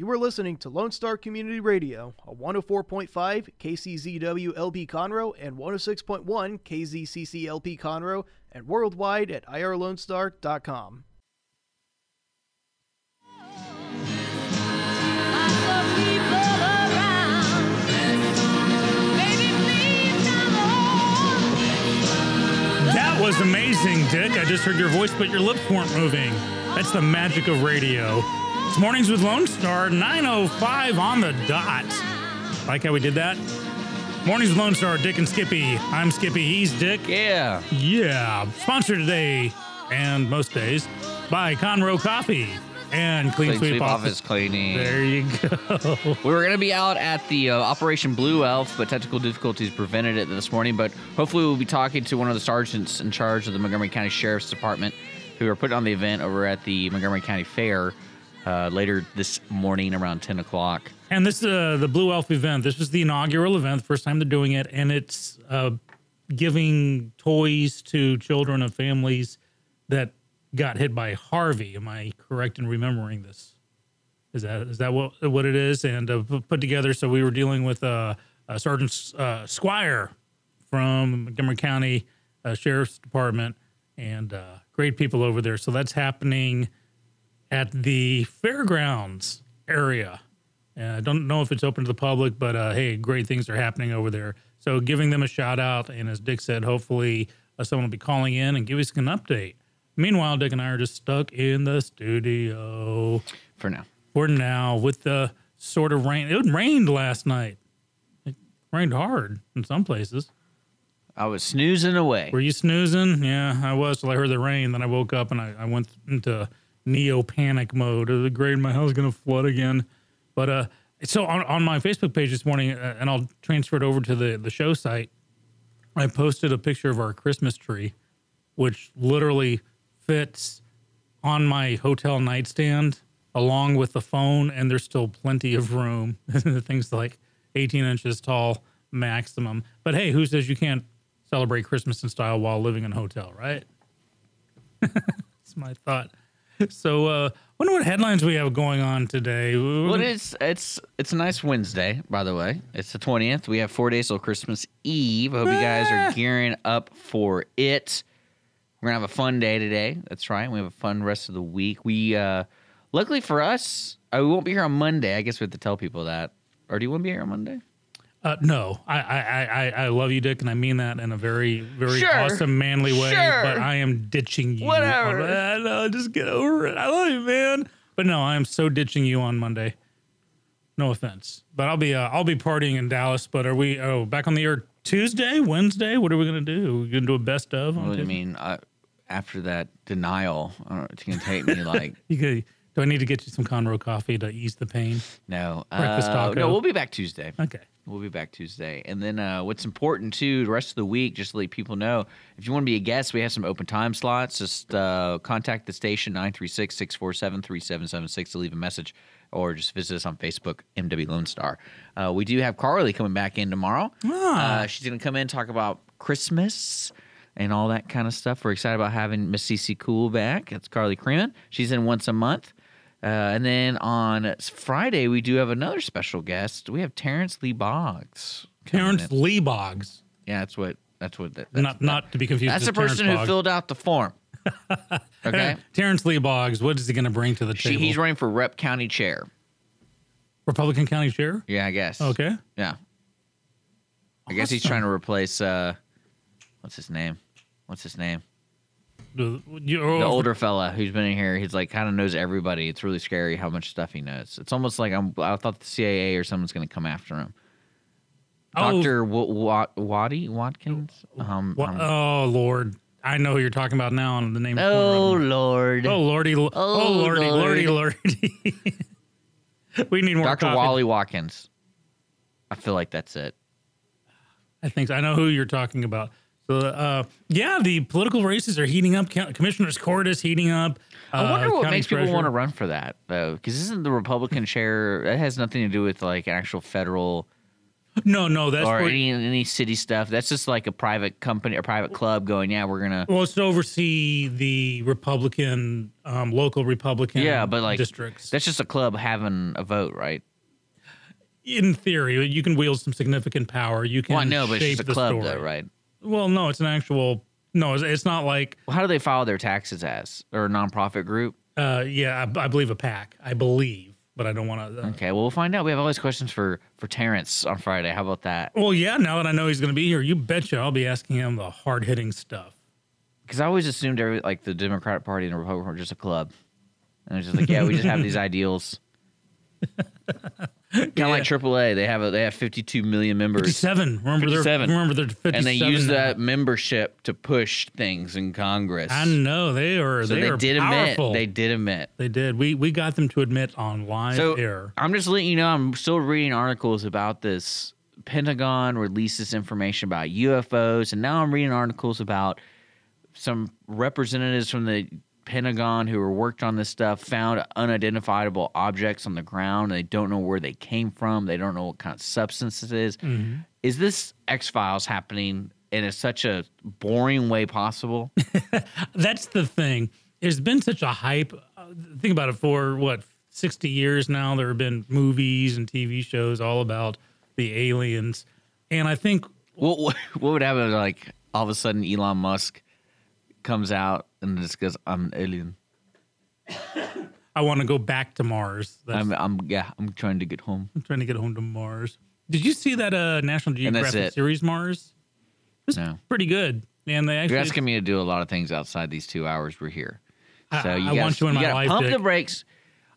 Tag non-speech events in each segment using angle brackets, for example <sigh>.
You are listening to Lone Star Community Radio, a 104.5 KCZW LP Conroe and 106.1 KZCC LP Conroe, and worldwide at irlonestar.com. That was amazing, Dick. I just heard your voice, but your lips weren't moving. That's the magic of radio. It's Mornings with Lone Star, 9.05 on the dot. Like how we did that? Mornings with Lone Star, Dick and Skippy. I'm Skippy, he's Dick. Yeah. Yeah. Sponsored today, and most days, by Conroe Coffee and Clean, Clean Sweep, sweep Office. office cleaning. There you go. <laughs> We were going to be out at the uh, Operation Blue Elf, but technical difficulties prevented it this morning. But hopefully, we'll be talking to one of the sergeants in charge of the Montgomery County Sheriff's Department who are putting on the event over at the Montgomery County Fair uh, later this morning around 10 o'clock. And this is uh, the Blue Elf event. This is the inaugural event, first time they're doing it, and it's uh, giving toys to children of families that got hit by Harvey. Am I correct in remembering this? Is that is that what what it is? And uh, put together. So we were dealing with uh, uh, Sergeant Squire from Montgomery County Sheriff's Department, and great people over there. So that's happening at the fairgrounds area. And I don't know if it's open to the public, but uh, hey, great things are happening over there. So giving them a shout out, and as Dick said, hopefully uh, someone will be calling in and give us an update. Meanwhile, Dick and I are just stuck in the studio For now. for now with the sort of rain. It rained last night. It rained hard in some places. I was snoozing away. Were you snoozing? Yeah, I was till I heard the rain. Then I woke up and I, I went into neo panic mode. Was great. My house is going to flood again. But uh, so on, on my Facebook page this morning, uh, and I'll transfer it over to the, the show site, I posted a picture of our Christmas tree, which literally fits on my hotel nightstand along with the phone, and there's still plenty of room. <laughs> the thing's like 18 inches tall maximum. But hey, who says you can't celebrate Christmas in style while living in a hotel, right? <laughs> That's my thought. So, uh, wonder what headlines we have going on today. Well, it's it's it's a nice Wednesday, by the way. It's the twentieth. We have four days till Christmas Eve. I hope you guys Ah. are gearing up for it. We're gonna have a fun day today. That's right. We have a fun rest of the week. We uh luckily for us, uh, we won't be here on Monday. I guess we have to tell people that. Or do you want to be here on Monday? Uh, no, I, I, I, I- I love you, Dick, and I mean that in a very, very Sure. awesome, manly way. Sure. But I am ditching you. Whatever. No, just get over it. I love you, man. But no, I am so ditching you on Monday. No offense, but I'll be, uh, I'll be partying in Dallas. But are we? Oh, back on the air Tuesday, Wednesday. What are we gonna do? We gonna do a best of? on What do you mean? Uh, after that denial, I don't know, it's gonna take me like <laughs> You could, do I need to get you some Conroe coffee to ease the pain? no. Breakfast uh, taco. No, we'll be back Tuesday. Okay. We'll be back Tuesday. And then uh, what's important too, the rest of the week, just to let people know, if you want to be a guest, we have some open time slots. Just uh, contact the station 936 647 3776 to leave a message or just visit us on Facebook, MW Lone Star. Uh, we do have Carly coming back in tomorrow. Ah. Uh, she's going to come in and talk about Christmas and all that kind of stuff. We're excited about having Miss Cece Cool back. It's Carly Creeman. She's in once a month. Uh, and then on Friday, we do have another special guest. We have Terrence Lee Boggs. Terrence in. Lee Boggs, Yeah, that's what. That's what. That, that's, not not to be confused. that's the Terrence person who Boggs. filled out the form. <laughs> Okay. Terrence Lee Boggs. What is he going to bring to the she, table? he's running for Rep County Chair. Republican County Chair. Yeah, I guess. Okay. Yeah. I guess he's trying to replace. uh What's his name? What's his name? The, you, The older fella who's been in here. He's like kind of knows everybody. It's really scary how much stuff he knows. It's almost like I'm. I thought the CIA or someone's going to come after him. Oh. Doctor Waddy Watkins. Um, um, oh Lord, I know who you're talking about now. And the name. oh Lord. oh Lordy. Oh, Oh, Lordy, Lordy, Lord. Lordy. <laughs> we need more. Dr. coffee. Wally Watkins. I feel like that's it. I think so. I know who you're talking about. Uh, yeah, the political races are heating up. Commissioner's Court is heating up. I wonder Uh, what makes people want to run for that though, because isn't the Republican <laughs> chair? That has nothing to do with like actual federal. No, no, that's or any any city stuff. That's just like a private company or private club going. Yeah, we're gonna. well, it's to oversee the Republican, um, local Republican Yeah, but like districts. That's just a club having a vote, right? In theory, you can wield some significant power. You can Well, I know, but it's just a club, story. though, right? Well, no, it's an actual. No, it's, it's not like. Well, how do they file their taxes as? Or a nonprofit group? Uh, yeah, I, I believe a pack. I believe, but I don't want to. Uh, Okay, well, we'll find out. We have all these questions for for Terrence on Friday. How about that? Well, yeah. Now that I know he's going to be here, you betcha I'll be asking him the hard hitting stuff. Because I always assumed every like the Democratic Party and the Republican were just a club, and it's just like, yeah, we just have these <laughs> ideals. <laughs> Kind of like AAA, they have a they have 52 million members, Fifty-seven. Remember 57. they're remember they're fifty-seven. and they use now. that membership to push things in Congress. I know they are. so they, they, are did powerful. admit. They did admit. They did. We we got them to admit on live So air. I'm just letting you know. I'm still reading articles about this. Pentagon releases information about UFOs, and now I'm reading articles about some representatives from the Pentagon who were worked on this stuff found unidentifiable objects on the ground. They don't know where they came from. They don't know what kind of substance it is. Mm-hmm. Is this X Files happening in such a boring way possible? <laughs> That's the thing. There's been such a hype. Uh, think about it. For what sixty years now, there have been movies and TV shows all about the aliens, and I think what, what what would happen? Like all of a sudden, Elon Musk comes out and just goes, "I'm an alien." <coughs> I want to go back to Mars. That's, I'm, I'm yeah, I'm trying to get home. I'm trying to get home to Mars. Did you see that uh, National Geographic series Mars? No, Pretty good. And they actually, you're asking me to do a lot of things outside these two hours we're here. I- So you I guys, want you in my gotta life, pump Dick. the brakes.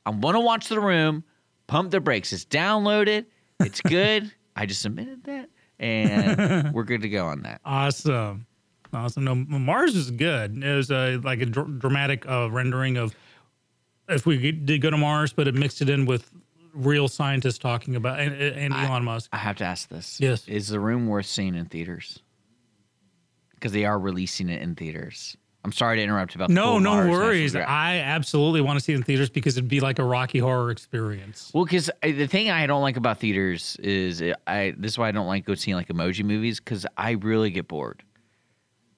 I'm gonna watch the room. Pump the brakes. It's downloaded. It's good. <laughs> I just submitted that, and we're good to go on that. Awesome. Awesome. No, Mars is good. It was a, like a dr- dramatic uh, rendering of if we did go to Mars, but it mixed it in with real scientists talking about and, and Elon Musk. I have to ask this. Yes. Is the room worth seeing in theaters? Because they are releasing it in theaters. I'm sorry to interrupt about the No, no Mars worries. I absolutely want to see it in theaters because it'd be like a Rocky Horror experience. Well, because the thing I don't like about theaters is I. This is why I don't like go seeing like emoji movies because I really get bored.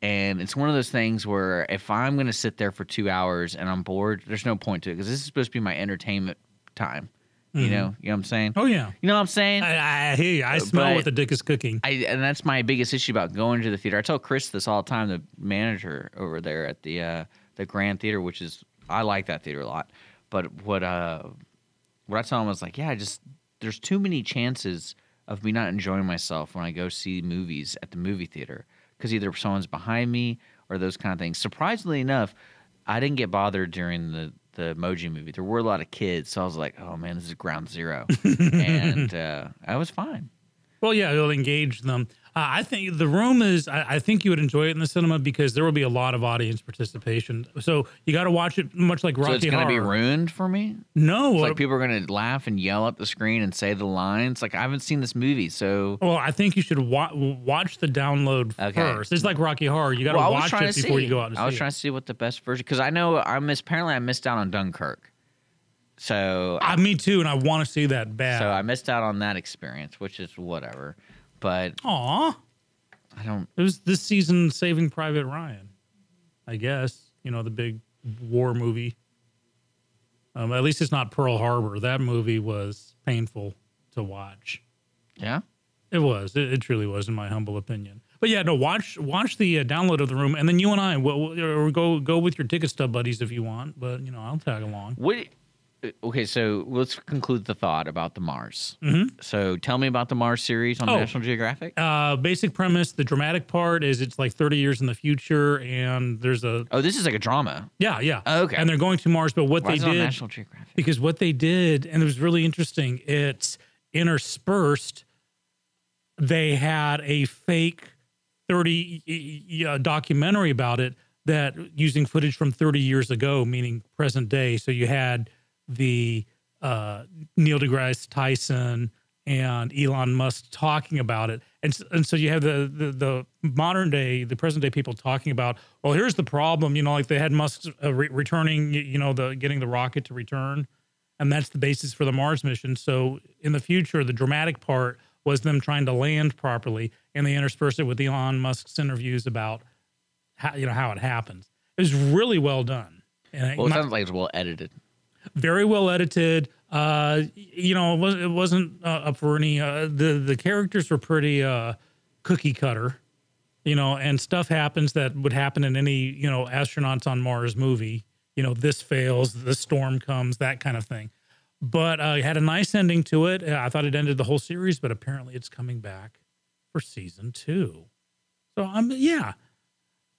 And it's one of those things where if I'm going to sit there for two hours and I'm bored, there's no point to it because this is supposed to be my entertainment time. You know, you know what I'm saying? Oh yeah, You know what I'm saying? I, I hear you. I smell but- what the dick is cooking. I and that's my biggest issue about going to the theater. I tell Chris this all the time, the manager over there at the uh, the Grand Theater, which is I like that theater a lot. But what uh what I tell him is like, yeah, I just there's too many chances of me not enjoying myself when I go see movies at the movie theater because either someone's behind me or those kind of things. Surprisingly enough, I didn't get bothered during the the emoji movie. There were a lot of kids, so I was like, oh man, this is ground zero, <laughs> and uh, I was fine. Well, yeah, it'll engage them. Uh, I think the room is. I, I think you would enjoy it in the cinema because there will be a lot of audience participation. So you got to watch it much like Rocky So it's going to be ruined for me. no, It's like people are going to laugh and yell at the screen and say the lines. Like I haven't seen this movie, so Well, I think you should wa- watch the download Okay. first. It's like Rocky Horror. You got to well, was watch it before see. you go out to I was trying it. to see what the best version because I know I miss. Apparently, I missed out on Dunkirk, so Uh, me too, and I want to see that bad. so I missed out on that experience, which is whatever. But Aw, I don't. it was this season Saving Private Ryan. I guess you know the big war movie. Um, at least it's not Pearl Harbor. That movie was painful to watch. Yeah, It was. It, it truly was, in my humble opinion. But yeah, no. Watch watch the uh, download of the room, and then you and I, will or go go with your ticket stub buddies if you want. But you know, I'll tag along. what? Okay, so let's conclude the thought about the Mars. Mhm. So tell me about the Mars series on Oh. National Geographic. Uh, basic premise: the dramatic part is it's like 30 years in the future, and there's a Oh, this is like a drama. yeah, yeah. Oh, okay. And they're going to Mars, but what Why they is it on did National Geographic? because what they did, and it was really interesting. It's interspersed. They had a fake 30 y- y- uh, documentary about it that using footage from 30 years ago, meaning present day. So you had the uh, Neil deGrasse Tyson and Elon Musk talking about it, and s- and so you have the, the the modern day, the present day people talking about, well, here's the problem, you know, like they had Musk uh, re- returning, you know, the getting the rocket to return, and that's the basis for the Mars mission. So in the future, the dramatic part was them trying to land properly, and they interspersed it with Elon Musk's interviews about how you know how it happens. It was really well done. And Well, it sounds like it's well edited. Very well edited. Uh, you know, it, was, it wasn't uh, up for any. Uh, the the characters were pretty uh, cookie cutter, you know, and stuff happens that would happen in any you know astronauts on Mars movie. You know, this fails, the storm comes, that kind of thing. But uh, it had a nice ending to it. Uh, I thought it ended the whole series, but apparently it's coming back for season two. So um, yeah,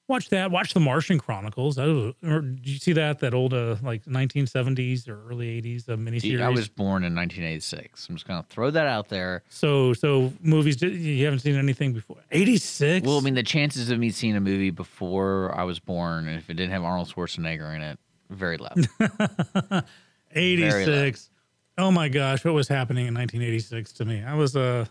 watch that. Watch the Martian Chronicles. Oh, or did you see that that old uh, like 1970s or early 80s uh, miniseries? I was born in 1986. I'm just gonna throw that out there. so so movies. You haven't seen anything before? 86. Well, I mean, the chances of me seeing a movie before I was born, and if it didn't have Arnold Schwarzenegger in it, very low. <laughs> 86. Oh my gosh, what was happening in 1986 to me? I was uh,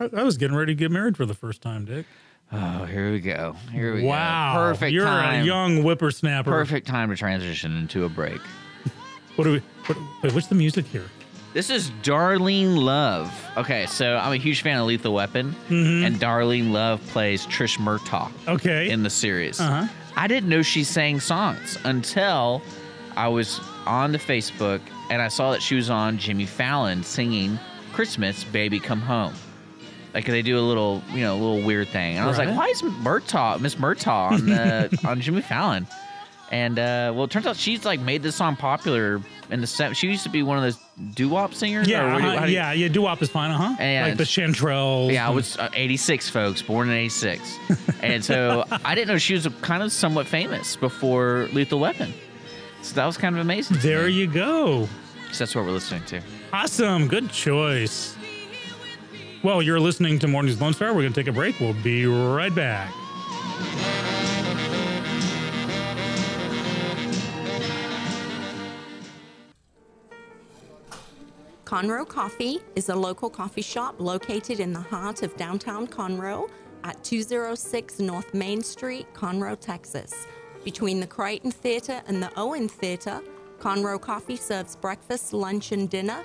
I, I was getting ready to get married for the first time, Dick. Oh, here we go. Here we Wow, go. Perfect You're time. a young whippersnapper. Perfect time to transition into a break. <laughs> What do we? What, wait, what's the music here? This is Darlene Love. Okay, so I'm a huge fan of Lethal Weapon, and Darlene Love plays Trish Murtaugh Okay. in the series. Uh-huh. I didn't know she sang songs until I was on the Facebook and I saw that she was on Jimmy Fallon singing Christmas Baby Come Home. Like they do a little, you know, a little weird thing. And I was like, why is Murtaugh, Miss Murtaugh on the <laughs> on Jimmy Fallon? And uh, well, it turns out she's like made this song popular in the set. She used to be one of those doo-wop singers. yeah, do you- uh-huh, do you- yeah, yeah. Doo-wop is fine, uh huh. And- like the Chanterelles. yeah, I was uh, 86, folks, born in 86. <laughs> and so I didn't know she was kind of somewhat famous before Lethal Weapon. So that was kind of amazing. There you go. So that's what we're listening to. Awesome. Good choice. Well, you're listening to Morning's Lone Star. We're going to take a break. We'll be right back. Conroe Coffee is a local coffee shop located in the heart of downtown Conroe at 206 North Main Street, Conroe, Texas. Between the Crighton Theater and the Owen Theater, Conroe Coffee serves breakfast, lunch, and dinner,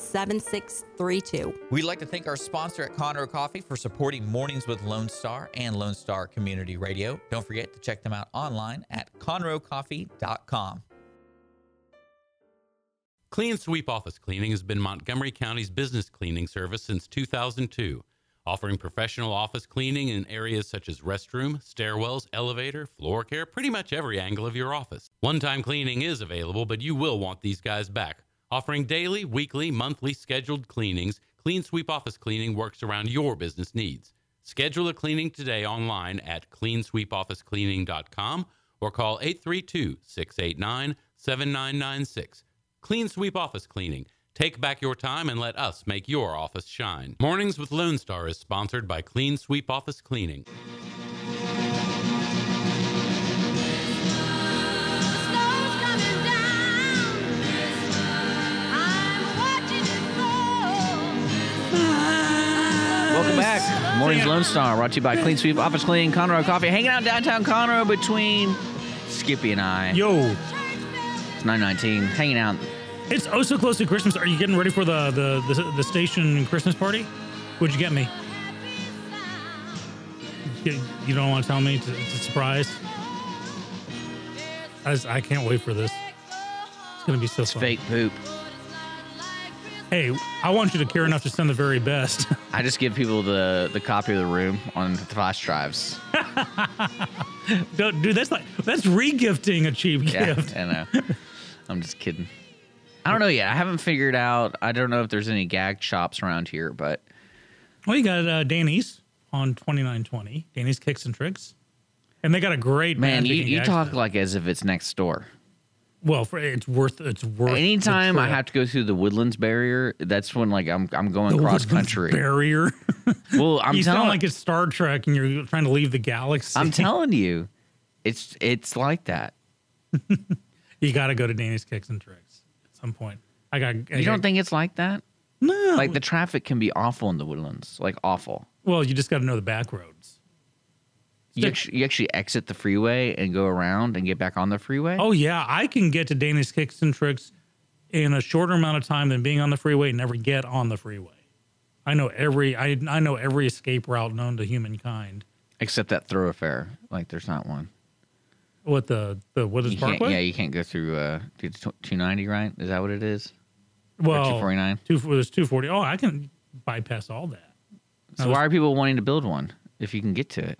7632. We'd like to thank our sponsor at Conroe Coffee for supporting Mornings with Lone Star and Lone Star Community Radio. Don't forget to check them out online at conroecoffee.com. Clean Sweep Office Cleaning has been Montgomery County's business cleaning service since 2002, offering professional office cleaning in areas such as restroom, stairwells, elevator, floor care, pretty much every angle of your office. One time cleaning is available, but you will want these guys back. Offering daily, weekly, monthly scheduled cleanings, Clean Sweep Office Cleaning works around your business needs. Schedule a cleaning today online at cleansweepofficecleaning.com or call 832 689 7996. Clean Sweep Office Cleaning. Take back your time and let us make your office shine. Mornings with Lone Star is sponsored by Clean Sweep Office Cleaning. Back. Morning's Lone Star brought to you by Clean Sweep Office Cleaning, Conroe Coffee. Hanging out downtown Conroe between Skippy and I. Yo, It's 919. Hanging out. it's oh so close to Christmas. Are you getting ready for the the the, the station Christmas party? What'd you get me? You, you don't want to tell me? It's, it's a surprise. I, just- I can't wait for this. It's gonna be so It's fun. fake poop. Hey, I want you to care enough to send the very best. <laughs> I just give people the, the copy of the room on flash drives. <laughs> Don't, Dude, that's like that's regifting a cheap Yeah, gift. I know. I'm just kidding. I don't know yet. I haven't figured out. I don't know if there's any gag shops around here, but Well, you got uh, Danny's on twenty nine twenty. Danny's Kicks and Tricks, and they got a great man, you, you talk stuff. like as if it's next door. Well, for, it's worth it's worth. Anytime I have to go through the Woodlands barrier, that's when like I'm I'm going The cross Woodlands country. barrier. <laughs> Well, I'm you telling sound like it's Star Trek, and you're trying to leave the galaxy. I'm <laughs> telling you, it's it's like that. <laughs> you got to go to Danny's Kicks and Tricks at some point. I got. I You don't think it's like that? no? Like the traffic can be awful in the woodlands, like awful. well, you just got to know the back roads. You actually, you actually exit the freeway and go around and get back on the freeway. Oh yeah, I can get to Danny's Kicks and Tricks in a shorter amount of time than being on the freeway and never get on the freeway. I know every I I know every escape route known to humankind. except that thoroughfare. Like there's not one. What the the what is You Parkway? yeah, you can't go through uh, two ninety, right? Is that what it is? well, 249? Two there's two forty. Oh, I can bypass all that. So why are people wanting to build one if you can get to it?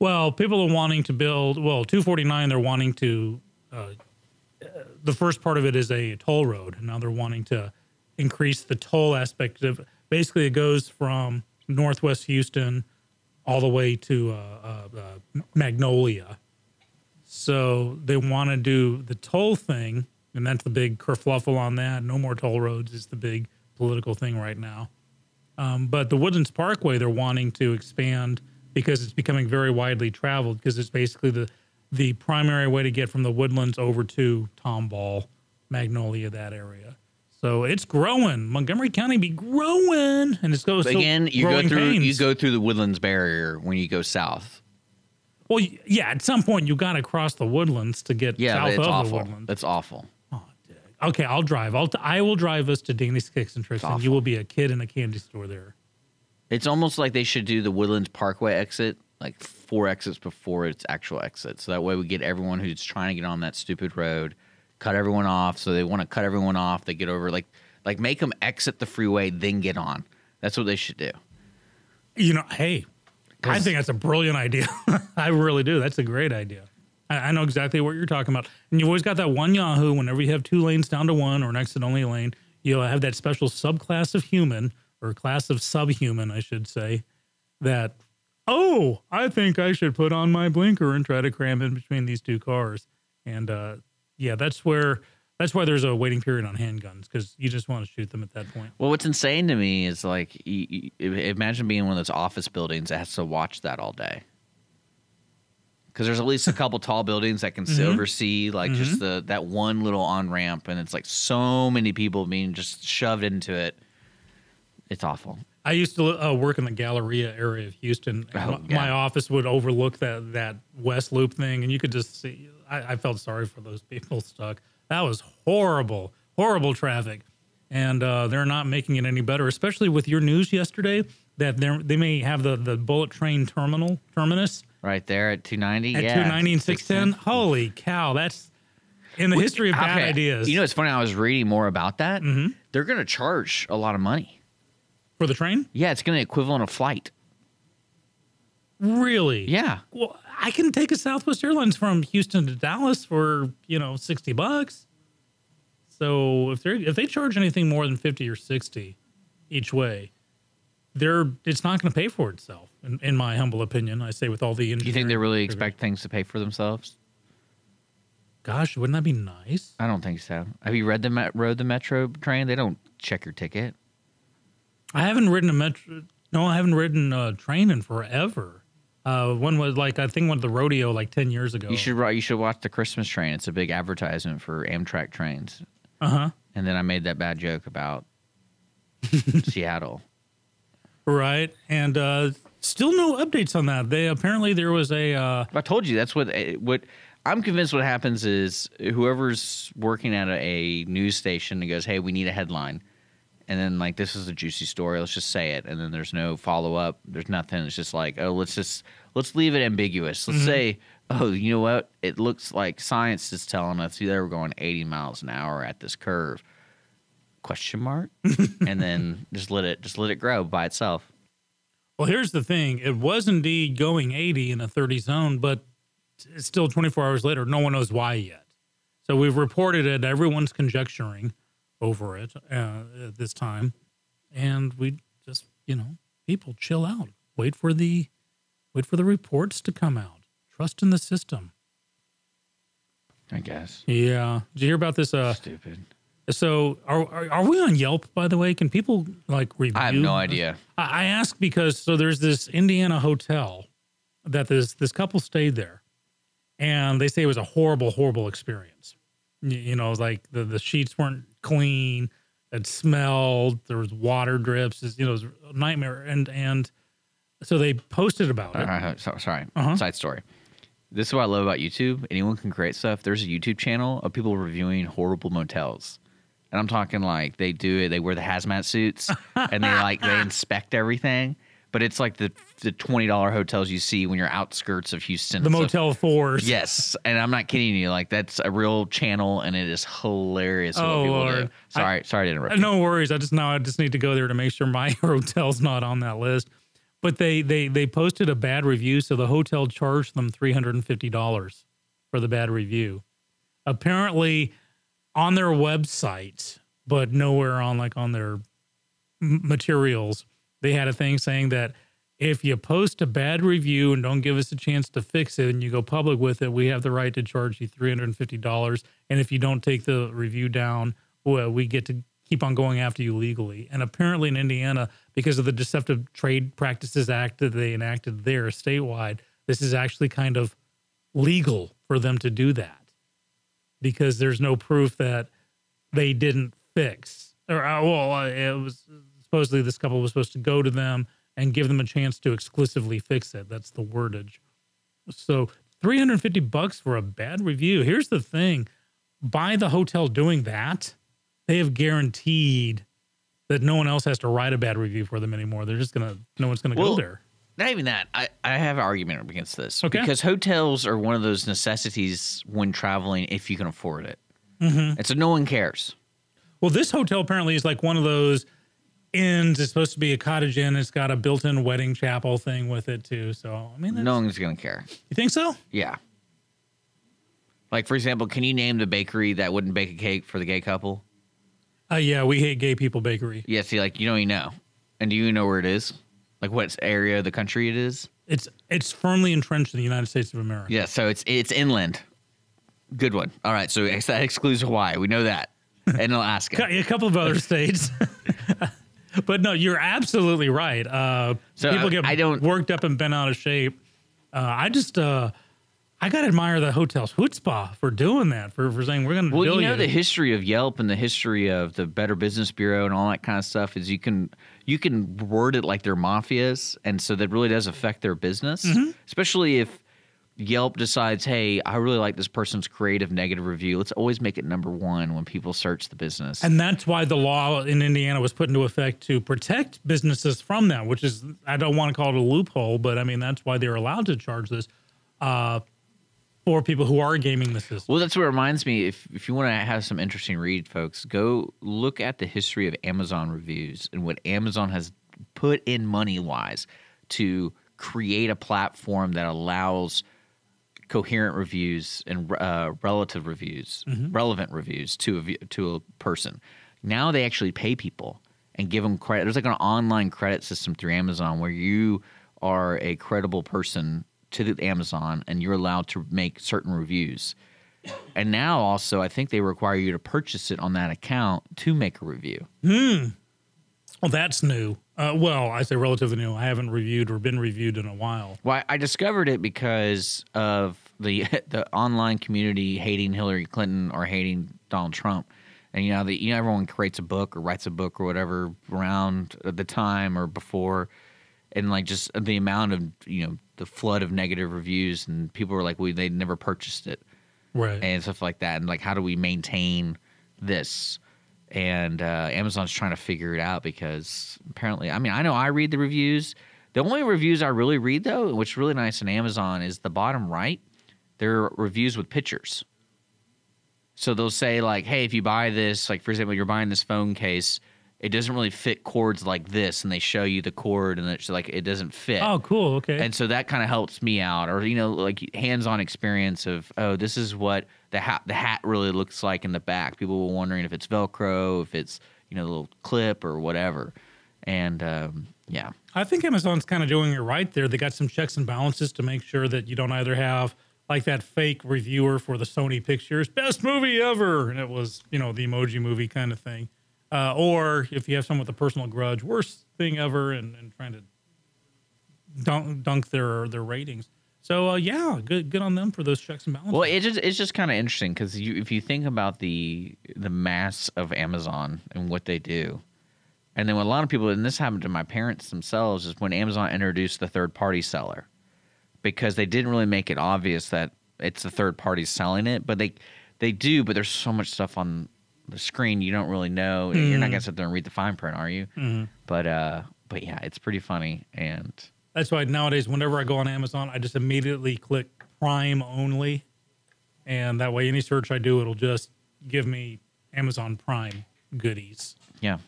Well, people are wanting to build. Well, 249, they're wanting to. Uh, uh, the first part of it is a toll road. Now they're wanting to increase the toll aspect of. Basically, it goes from Northwest Houston all the way to uh, uh, uh, Magnolia. So they want to do the toll thing, and that's the big kerfluffle on that. No more toll roads is the big political thing right now. Um, but the Woodlands Parkway, they're wanting to expand because it's becoming very widely traveled because it's basically the the primary way to get from the Woodlands over to Tomball, Magnolia, that area. So it's growing. Montgomery County be growing, and it's goes again, you go through you go through the woodlands barrier when you go south. Well, yeah, at some point you got to cross the Woodlands to get Yeah, south it's of the awful. Woodlands. That's awful. Okay, I'll drive. I'll t- I will drive us to Danny's Kicks and Tricks, and you will be a kid in a candy store there. It's almost like they should do the Woodlands Parkway exit like four exits before its actual exit. So that way we get everyone who's trying to get on that stupid road, cut everyone off. So they want to cut everyone off. They get over like like make them exit the freeway then get on. That's what they should do. You know, hey, I think that's a brilliant idea. <laughs> I really do. That's a great idea. I, I know exactly what you're talking about. And you've always got that one Yahoo. Whenever you have two lanes down to one or an exit only lane, you'll have that special subclass of human or class of subhuman, I should say, that oh, I think I should put on my blinker and try to cram in between these two cars. And uh, yeah, that's where that's why there's a waiting period on handguns because you just want to shoot them at that point. Well, what's insane to me is like, you, you, imagine being in one of those office buildings that has to watch that all day. Because there's at least a couple tall buildings that can Mm-hmm. oversee like just the that one little on ramp, and it's like so many people being just shoved into it. It's awful. I used to uh, work in the Galleria area of Houston. and Oh, my, yeah. my office would overlook that that West Loop thing, and you could just see. I, I felt sorry for those people <laughs> stuck. That was horrible, horrible traffic, and uh, they're not making it any better. Especially with your news yesterday that they they may have the the bullet train terminal terminus Right there at 290. at yeah, 290 and 610. Holy cow! That's in the history of bad Okay, ideas. You know, it's funny. I was reading more about that. Mm-hmm. They're going to charge a lot of money. For the train, Yeah, it's going to equivalent of flight. really? Yeah. Well, I can take a Southwest Airlines from Houston to Dallas for you know sixty bucks. So if they if they charge anything more than fifty or sixty each way, they're it's not going to pay for itself. In, in my humble opinion, I say with all the Do you think they really expect things to pay for themselves? Gosh, wouldn't that be nice? I don't think so. Have you read the met- rode the metro train? They don't check your ticket. I haven't ridden a metro. No, I haven't ridden a train in forever. Uh, one was like I think one of the rodeo like ten years ago. You should you should watch the Christmas train. It's a big advertisement for Amtrak trains. Uh huh. And then I made that bad joke about <laughs> Seattle. Right, and uh, still no updates on that. They apparently there was a. Uh, I told you that's what eh, what I'm convinced what happens is whoever's working at a, a news station and goes, "Hey, we need a headline," and then like this is a juicy story, let's just say it, and then there's no follow up, there's nothing. It's just like, oh, let's just let's leave it ambiguous. Let's mm-hmm. say, oh, you know what? It looks like science is telling us they were going 80 miles an hour at this curve. Question mark, <laughs> and then just let it just let it grow by itself. Well, here's the thing. It was indeed going 80 in a 30 zone, but it's still 24 hours later, no one knows why yet. So we've reported it. Everyone's conjecturing over it uh, at this time. And we just, you know, people chill out. Wait for the wait for the reports to come out. Trust in the system. I guess. Yeah. Did you hear about this uh Stupid. so are, are are we on Yelp by the way? Can people like review? I have no idea. I I ask because so there's this Indiana hotel that this this couple stayed there, and they say it was a horrible, horrible experience. Y- You know, like the the sheets weren't clean. It smelled. There was water drips. It's, you know, it was a nightmare. And and so they posted about it. right, so- sorry. Uh-huh. Side story. This is what I love about YouTube. Anyone can create stuff. There's a YouTube channel of people reviewing horrible motels. And I'm talking like they do it, they wear the hazmat suits and they like they <laughs> inspect everything. But it's like the the twenty dollar hotels you see when you're outskirts of Houston. The stuff. Motel Fours. Yes, and I'm not kidding you. Like that's a real channel, and it is hilarious. what Oh, people Lord. do. Sorry, sorry to interrupt. Uh, you. No worries. I just know I just need to go there to make sure my <laughs> hotel's not on that list. But they they they posted a bad review, so the hotel charged them three hundred and fifty dollars for the bad review. Apparently, on their website, but nowhere on like on their materials, they had a thing saying that if you post a bad review and don't give us a chance to fix it and you go public with it, we have the right to charge you $350. And if you don't take the review down, well, we get to keep on going after you legally. And apparently in Indiana, because of the Deceptive Trade Practices Act that they enacted there statewide, this is actually kind of legal for them to do that because there's no proof that they didn't fix. Or, uh, well, uh, it was supposedly this couple was supposed to go to them and give them a chance to exclusively fix it. That's the wordage. So 350 bucks for a bad review. Here's the thing by the hotel doing that, they have guaranteed that no one else has to write a bad review for them anymore. They're just gonna, no one's gonna Well, go there. Not even that. I, I have an argument against this. Okay. Because hotels are one of those necessities when traveling if you can afford it. Mm-hmm. And so no one cares. Well, this hotel apparently is like one of those inns. It's supposed to be a cottage inn. It's got a built-in wedding chapel thing with it too. So I mean, that's, No one's going to care. you think so? Yeah. Like, for example, can you name the bakery that wouldn't bake a cake for the gay couple? Uh, yeah, we hate gay people bakery. Yeah, see, like, you don't even know. And do you know where it is? Like, what area of the country it is? It's it's firmly entrenched in the United States of America. Yeah, so it's it's inland. Good one. All right, so ex- that excludes Hawaii. We know that. And Alaska. <laughs> A couple of other <laughs> states. <laughs> but no, you're absolutely right. Uh, So, people I- get I don't- worked up and bent out of shape. Uh, I just, uh, I got to admire the hotel's chutzpah for doing that, for, for saying we're going to Well, you know the history of Yelp and the history of the Better Business Bureau and all that kind of stuff is you can you can word it like they're mafias, and so that really does affect their business, Mm-hmm. especially if Yelp decides, hey, I really like this person's creative negative review. Let's always make it number one when people search the business. And that's why the law in Indiana was put into effect to protect businesses from that, which is, I don't want to call it a loophole, but I mean, that's why they're allowed to charge this uh, for people who are gaming the system. Well, that's what reminds me. If if you want to have some interesting read, folks, go look at the history of Amazon reviews and what Amazon has put in money wise to create a platform that allows coherent reviews and uh, relative reviews, relevant reviews to a to a person. Now they actually pay people and give them credit. There's like an online credit system through Amazon where you are a credible person to the Amazon and you're allowed to make certain reviews. And now also, I think they require you to purchase it on that account to make a review. Hmm. Well, that's new. Uh, well, I say relatively new. I haven't reviewed or been reviewed in a while. Well, I discovered it because of the <laughs> the online community hating Hillary Clinton or hating Donald Trump. And you know, the, you know, everyone creates a book or writes a book or whatever around the time or before, and like just the amount of you know the flood of negative reviews and people were like, "We they never purchased it." Right. and stuff like that. And like, how do we maintain this? And uh, Amazon's trying to figure it out because apparently, I mean, I know I read the reviews. The only reviews I really read, though, which is really nice on Amazon, is the bottom right. There are reviews with pictures. So they'll say like, "Hey, if you buy this, like for example, you're buying this phone case, it doesn't really fit cords like this," and they show you the cord and it's like it doesn't fit. oh, cool. Okay. And so that kind of helps me out, or you know, like hands-on experience of, oh, this is what the hat the hat really looks like in the back. People were wondering if it's Velcro, if it's you know, a little clip or whatever. And um, yeah, I think Amazon's kind of doing it right there. They got some checks and balances to make sure that you don't either have like that fake reviewer for the Sony pictures, best movie ever, and it was, you know, the emoji movie kind of thing. Uh, or if you have someone with a personal grudge, worst thing ever, and, and trying to dunk, dunk their their ratings. So uh, yeah, good good on them for those checks and balances. Well, it just it's just kind of interesting because you if you think about the the mass of Amazon and what they do, and then a lot of people and this happened to my parents themselves is when Amazon introduced the third party seller, because they didn't really make it obvious that it's the third party selling it, but they they do, but there's so much stuff on screen you don't really know. You're not gonna mm. sit there and read the fine print, are you? Mm-hmm. But uh, but yeah, it's pretty funny and. That's why nowadays, whenever I go on Amazon, I just immediately click Prime only, and that way, any search I do, it'll just give me Amazon Prime goodies. Yeah.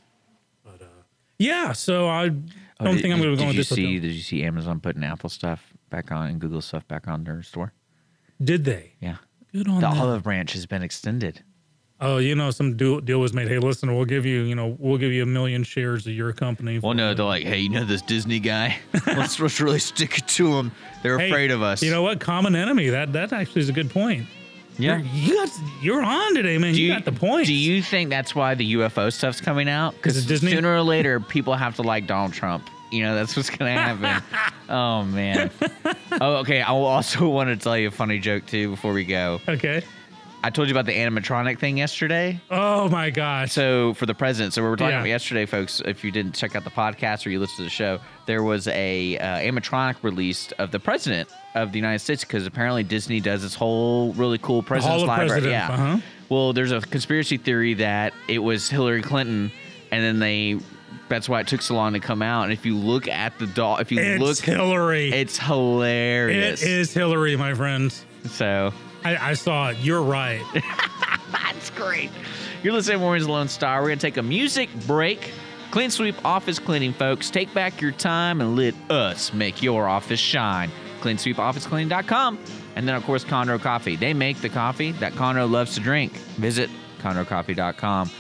but uh, Yeah, so I oh, don't Oh, did- think I'm going to go with you this. see? Did you see Amazon putting Apple stuff back on and Google stuff back on their store? Did they? Yeah, Good on the them. olive branch has been extended. Oh, you know, some deal, deal was made. Hey, listen, we'll give you, you know, we'll give you a million shares of your company. Well, no, they're like, hey, you know this Disney guy? <laughs> let's, let's really stick it to him. They're Hey, afraid of us. You know what? Common enemy. That that actually is a good point. yeah. You're, you got you're on today, man. Do You, got the point. Do you think that's why the UFO stuff's coming out? Because Disney? sooner or later, people have to like Donald Trump. You know, that's what's going <laughs> to happen. oh, man. Oh, okay. I also <laughs> want to tell you a funny joke, too, before we go. Okay. I told you about the animatronic thing yesterday. Oh my gosh. So for the president, so we were talking Yeah. about yesterday, folks. If you didn't check out the podcast or you listened to the show, there was a uh, animatronic released of the president of the United States because apparently Disney does this whole really cool president's library. Presidents, Yeah. uh-huh. Well, there's a conspiracy theory that it was Hillary Clinton, and then they. That's why it took so long to come out. And if you look at the doll, if you it's look, Hillary. it's hilarious. it is Hillary, my friends. So I, I saw it. You're right. <laughs> That's great. You're listening to Mornings Lone Star. We're going to take a music break. Clean Sweep Office Cleaning, folks. Take back your time and let us make your office shine. CleanSweepOfficeCleaning.com. And then, of course, Conroe Coffee. They make the coffee that Conroe loves to drink. Visit ConroeCoffee.com.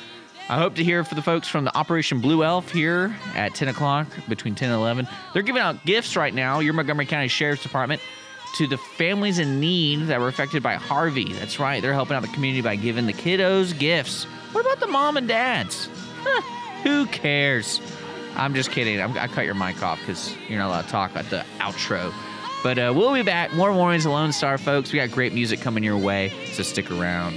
I hope to hear from the folks from the Operation Blue Elf here at 10 o'clock, between 10 and 11. They're giving out gifts right now, your Montgomery County Sheriff's Department, to the families in need that were affected by Harvey. That's right, they're helping out the community by giving the kiddos gifts. What about the mom and dads? Huh, who cares? I'm just kidding. I'm, I cut your mic off because you're not allowed to talk at the outro. But uh, we'll be back. More of Lone Star, folks. We got great music coming your way, so stick around.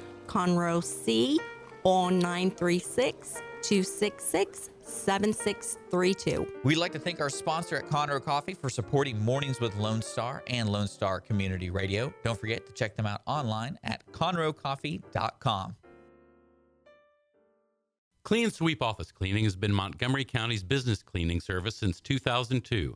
Conroe C on 936 266 7632. We'd like to thank our sponsor at Conroe Coffee for supporting Mornings with Lone Star and Lone Star Community Radio. Don't forget to check them out online at conroecoffee.com. Clean Sweep Office Cleaning has been Montgomery County's business cleaning service since 2002,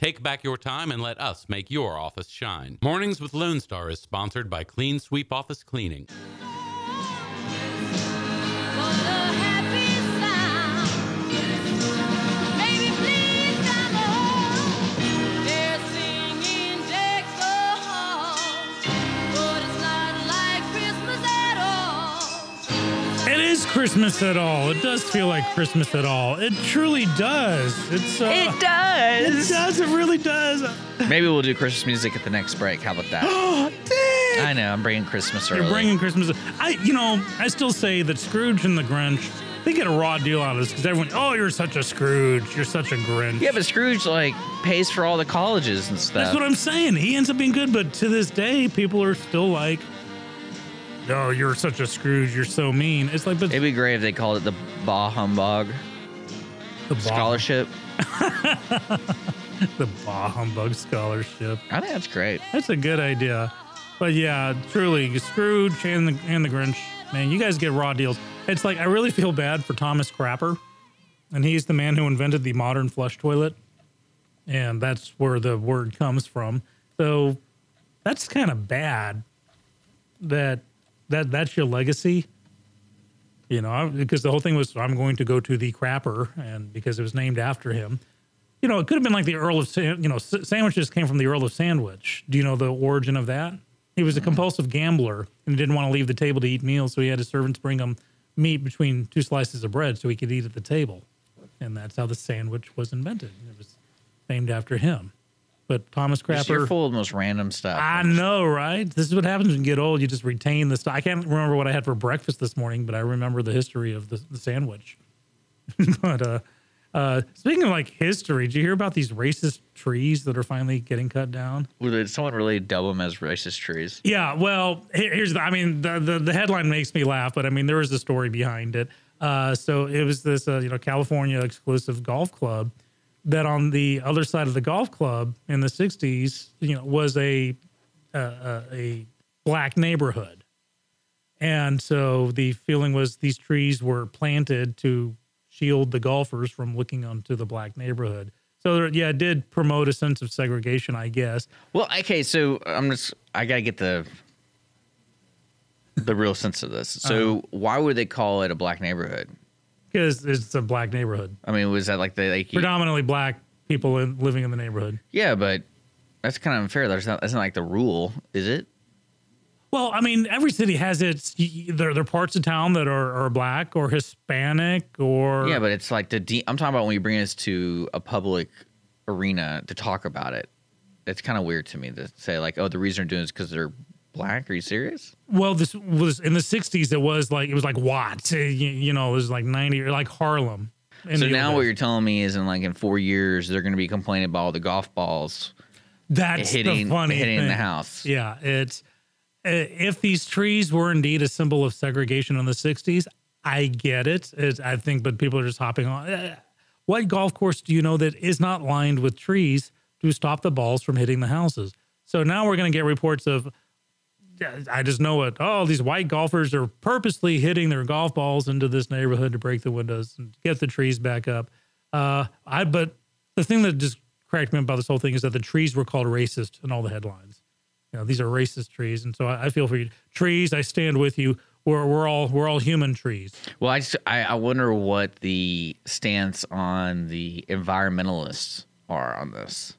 Take back your time and let us make your office shine. Mornings with Lone Star is sponsored by Clean Sweep Office Cleaning. Christmas at all. It does feel like Christmas at all. It truly does. It's uh, It does. It does. It really does. Maybe we'll do Christmas music at the next break. How about that? Oh, <gasps> dang. I know. I'm bringing Christmas early. You're bringing Christmas. I, you know, I still say that Scrooge and the Grinch, they get a raw deal out of this because everyone, oh, you're such a Scrooge. You're such a Grinch. yeah, but Scrooge like pays for all the colleges and stuff. That's what I'm saying. He ends up being good, but to this day, people are still like, "Oh, you're such a Scrooge. You're so mean." It's like, but It'd be great if they called it the Bah Humbug the Bob- Scholarship. <laughs> the Bah Humbug Scholarship. I think that's great. That's a good idea. But yeah, truly, Scrooge and the, and the Grinch, man, you guys get raw deals. It's like, I really feel bad for Thomas Crapper. And he's the man who invented the modern flush toilet. And that's where the word comes from. So that's kind of bad that that that's your legacy. You know, because the whole thing was I'm going to go to the crapper, and because it was named after him. You know, it could have been like the Earl of, San- you know, s- sandwiches came from the Earl of Sandwich. Do you know the origin of that? He was a compulsive gambler and didn't want to leave the table to eat meals, so he had his servants bring him meat between two slices of bread so he could eat at the table, and that's how the sandwich was invented. It was named after him. But Thomas Just- You're full of the most random stuff. I know, right? This is what happens when you get old. You just retain the stuff. I can't remember what I had for breakfast this morning, but I remember the history of the, the sandwich. <laughs> but uh, uh, speaking of like history, did you hear about these racist trees that are finally getting cut down? Well, Did someone really dub them as racist trees? Yeah, well, here's the. I mean, the, the the headline makes me laugh, but I mean, there is a story behind it. Uh, so it was this, uh, you know, California exclusive golf club that on the other side of the golf club in the '60s, you know, was a uh, uh, a black neighborhood, and so the feeling was these trees were planted to shield the golfers from looking onto the black neighborhood. So there, yeah, it did promote a sense of segregation, I guess. Well, okay, so I'm just I gotta get the the real sense of this. So Uh-huh. why would they call it a black neighborhood? Because it's a black neighborhood. I mean, was that like they like predominantly black people in, living in the neighborhood. yeah, but that's kind of unfair. That's not that's not like the rule, is it? Well, I mean, every city has its. There, there are parts of town that are, are black or Hispanic or Yeah, but it's like the de- I'm talking about when you bring this to a public arena to talk about it. It's kind of weird to me to say like, oh, the reason they're doing this because they're black. Are you serious? well, this was in the '60s. It was like it was like Watts. You, you know, it was like '90 or like Harlem. so now what you're telling me is in like in four years they're going to be complaining about all the golf balls that's hitting the funny hitting thing. the house. Yeah, it's uh, if these trees were indeed a symbol of segregation in the '60s, I get it. It's, I think, but people are just hopping on. Uh, What golf course do you know that is not lined with trees to stop the balls from hitting the houses? So now we're going to get reports of. I just know it. Oh, these white golfers are purposely hitting their golf balls into this neighborhood to break the windows and get the trees back up. Uh, I but the thing that just cracked me up about this whole thing is that the trees were called racist in all the headlines. You know, these are racist trees, and so I, I feel for you. Trees, I stand with you. We're we're all we're all human trees. Well, I, just, I I wonder what the stance on the environmentalists are on this.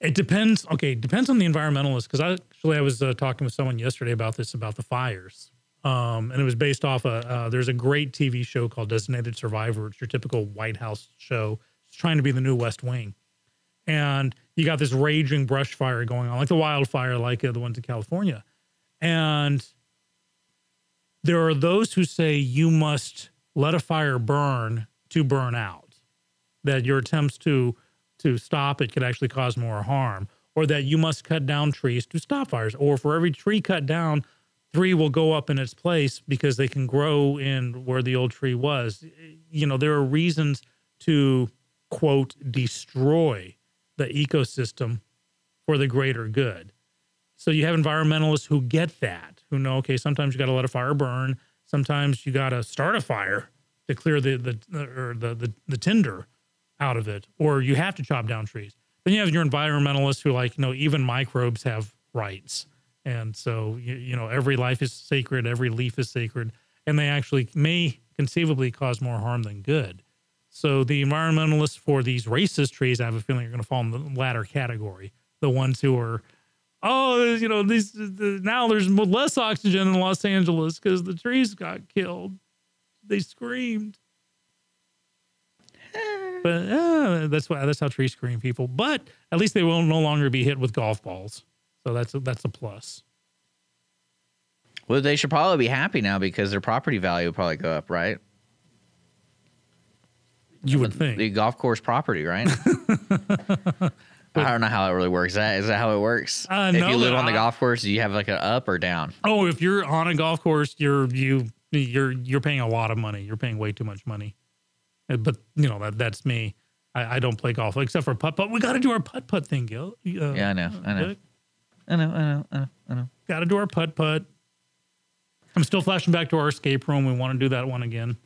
It depends. Okay, it depends on the environmentalist. Because I actually I was uh, talking with someone yesterday about this about the fires, um, and it was based off a. Uh, there's a great TV show called Designated Survivor. It's your typical White House show. It's trying to be the new West Wing, and you got this raging brush fire going on, like the wildfire, like uh, the ones in California, and there are those who say you must let a fire burn to burn out that your attempts to to stop it could actually cause more harm or that you must cut down trees to stop fires or for every tree cut down three will go up in its place because they can grow in where the old tree was you know there are reasons to quote destroy the ecosystem for the greater good so you have environmentalists who get that, who know, okay, sometimes you got to let a fire burn. Sometimes you got to start a fire to clear the the or the, the the tinder out of it, or you have to chop down trees. Then you have your environmentalists who like, you know, even microbes have rights, and so you, you know every life is sacred, every leaf is sacred, and they actually may conceivably cause more harm than good. So the environmentalists for these racist trees, I have a feeling, are going to fall in the latter category. The ones who are oh, you know, these the, now there's less oxygen in Los Angeles because the trees got killed. They screamed. But uh, that's why that's how trees scream, people. But at least they will no longer be hit with golf balls, so that's a, that's a plus. Well, they should probably be happy now because their property value will probably go up, right? You would think. The golf course property, right? <laughs> I don't know how it really works. Is that is that how it works? Uh, if no, you live on the I- golf course, do you have like an up or down? Oh, if you're on a golf course, you're you you're you're paying a lot of money. You're paying way too much money. Uh, But you know that that's me. I, I don't play golf except for putt putt. We got to do our putt putt thing, Gil. Uh, Yeah, I know, I know. I know, I know, I know, I know. Got to do our putt putt. I'm still flashing back to our escape room. We want to do that one again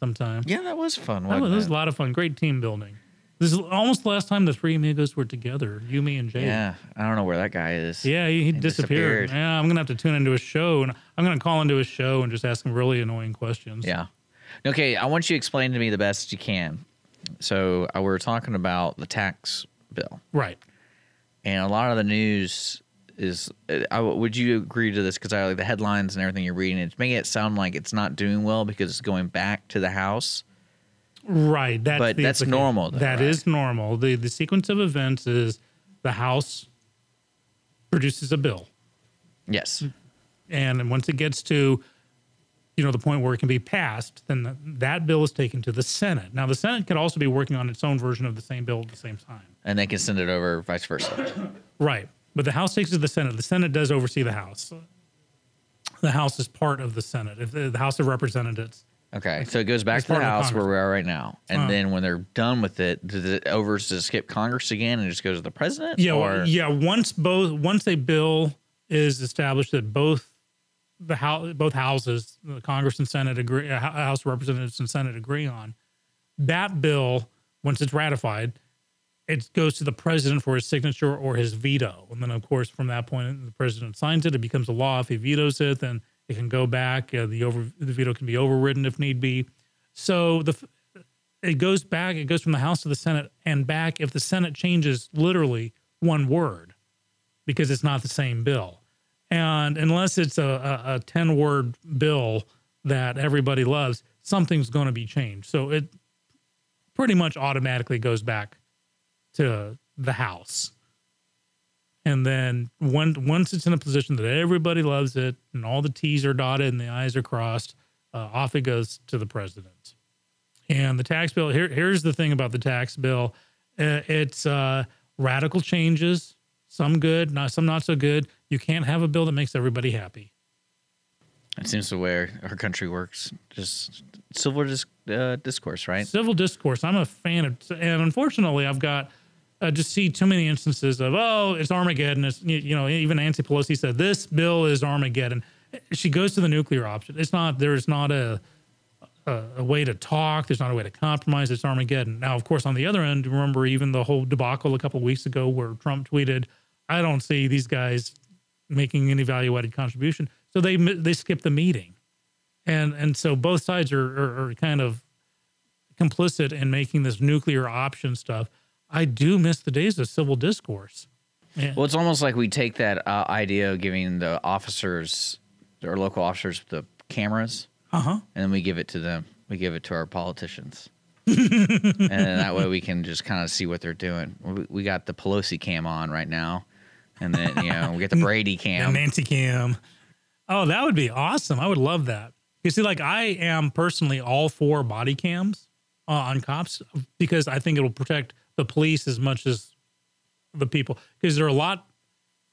sometime. Yeah, that was fun. That was, this was a lot of fun. Great team building. This is almost the last time the three amigos were together. You, me, and Jay. Yeah, I don't know where that guy is. Yeah, he, he disappeared. disappeared. Yeah, I'm gonna have to tune into his show, and I'm gonna call into his show and just ask him really annoying questions. Yeah. Okay, I want you to explain to me the best you can. So uh, we're talking about the tax bill, Right. and a lot of the news is. uh, I, would you agree to this? Because I like the headlines and everything you're reading. It's making it sound like it's not doing well because it's going back to the House. Right. That's But the that's implication. normal though, That right? is normal. The the sequence of events is the House produces a bill, Yes. and once it gets to you know the point where it can be passed, then the, that bill is taken to the Senate. Now the Senate could also be working on its own version of the same bill at the same time. And they can send it over, vice versa. <coughs> Right. But the House takes it to the Senate. The Senate does oversee the House. The House is part of the Senate. If the, the House of Representatives. Okay, so it goes back to the House where we are right now, and Uh. then when they're done with it, does it over to skip Congress again and just goes to the president? Yeah, or yeah. Once both once a bill is established that both the house both houses, the Congress and Senate agree, uh, House of Representatives and Senate agree on that bill. Once it's ratified, it goes to the president for his signature or his veto, and then of course from that point the president signs it. It becomes a law. If he vetoes it, then it can go back. Uh, the over the veto can be overridden if need be. So the it goes back. It goes from the House to the Senate and back if the Senate changes literally one word because it's not the same bill. And unless it's a, a, a 10 word bill that everybody loves, something's going to be changed. So it pretty much automatically goes back to the House. And then when, once it's in a position that everybody loves it and all the T's are dotted and the I's are crossed, uh, off it goes to the president. And the tax bill here, here's the thing about the tax bill Uh, it's uh, radical changes, some good, not some not so good. You can't have a bill that makes everybody happy. It seems the way our country works. Just civil dis- uh, discourse, right? Civil discourse. I'm a fan of, and unfortunately, I've got uh, just see too many instances of oh, it's Armageddon. It's you, you know even Nancy Pelosi said this bill is Armageddon. She goes to the nuclear option. It's not. There's not a a, a way to talk. There's not a way to compromise. It's Armageddon. Now, of course, on the other end, remember even the whole debacle a couple of weeks ago where Trump tweeted, "I don't see these guys making any value-added contribution," so they they skip the meeting, and and so both sides are, are, are kind of complicit in making this nuclear option stuff. I do miss the days of civil discourse. Yeah. Well, it's almost like we take that uh, idea of giving the officers or local officers the cameras, Uh huh. and then we give it to them. We give it to our politicians, <laughs> and then that way we can just kind of see what they're doing. We, we got the Pelosi cam on right now, and then you know we get the <laughs> Brady cam, The. Nancy Cam. Oh, that would be awesome. I would love that. You see, like I am personally all for body cams uh, on cops because I think it will protect the police as much as the people. Because there are a lot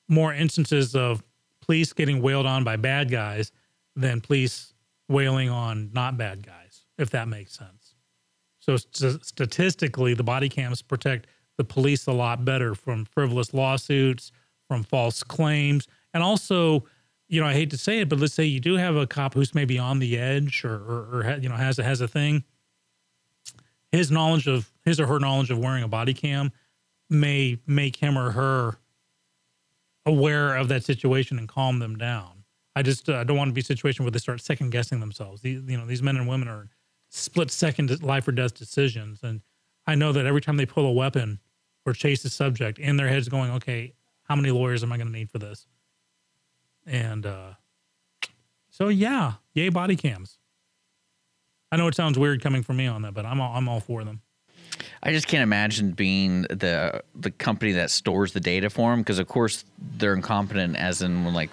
more instances of police getting wailed on by bad guys than police wailing on not bad guys, if that makes sense. So st- statistically, the body cams protect the police a lot better from frivolous lawsuits, from false claims, and also, you know, I hate to say it, but let's say you do have a cop who's maybe on the edge or, or, or you know has a, has a thing. His knowledge of his or her knowledge of wearing a body cam may make him or her aware of that situation and calm them down. I just uh, don't want to be a situation where they start second guessing themselves. These, you know, these men and women are split second life or death decisions, and I know that every time they pull a weapon or chase a subject, in their heads going, "Okay, how many lawyers am I going to need for this?" And uh, so, yeah, yay body cams. I know it sounds weird coming from me on that, but I'm all, I'm all for them. I just can't imagine being the the company that stores the data for them because of course they're incompetent as in when, like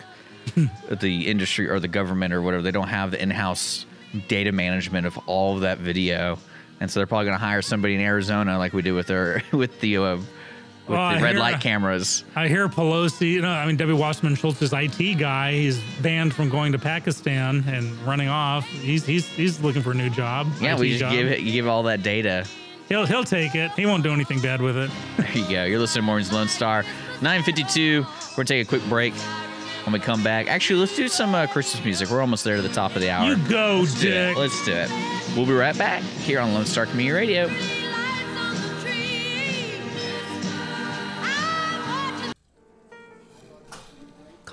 <laughs> the industry or the government or whatever they don't have the in-house data management of all of that video and so they're probably going to hire somebody in Arizona like we did with our <laughs> with the uh, with Well, I the red hear- light cameras. I hear Pelosi, you know, I mean, Debbie Wasserman Schultz's IT guy, he's banned from going to Pakistan and running off. He's he's he's looking for a new job. Yeah, IT we just job. give it, you give all that data He'll he'll take it. He won't do anything bad with it. <laughs> There you go. You're listening to Mornings Lone Star. 952. We're to take a quick break. When we come back, actually, let's do some uh, Christmas music. We're almost there to the top of the hour. You go, Let's do. Dick. Let's do it. We'll be right back here on Lone Star Community Radio.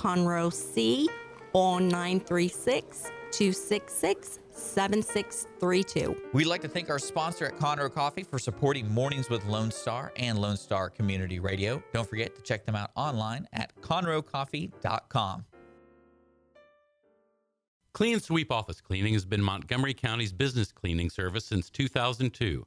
Conroe C on 936 266 7632. We'd like to thank our sponsor at Conroe Coffee for supporting Mornings with Lone Star and Lone Star Community Radio. Don't forget to check them out online at conroecoffee.com. Clean Sweep Office Cleaning has been Montgomery County's business cleaning service since 2002,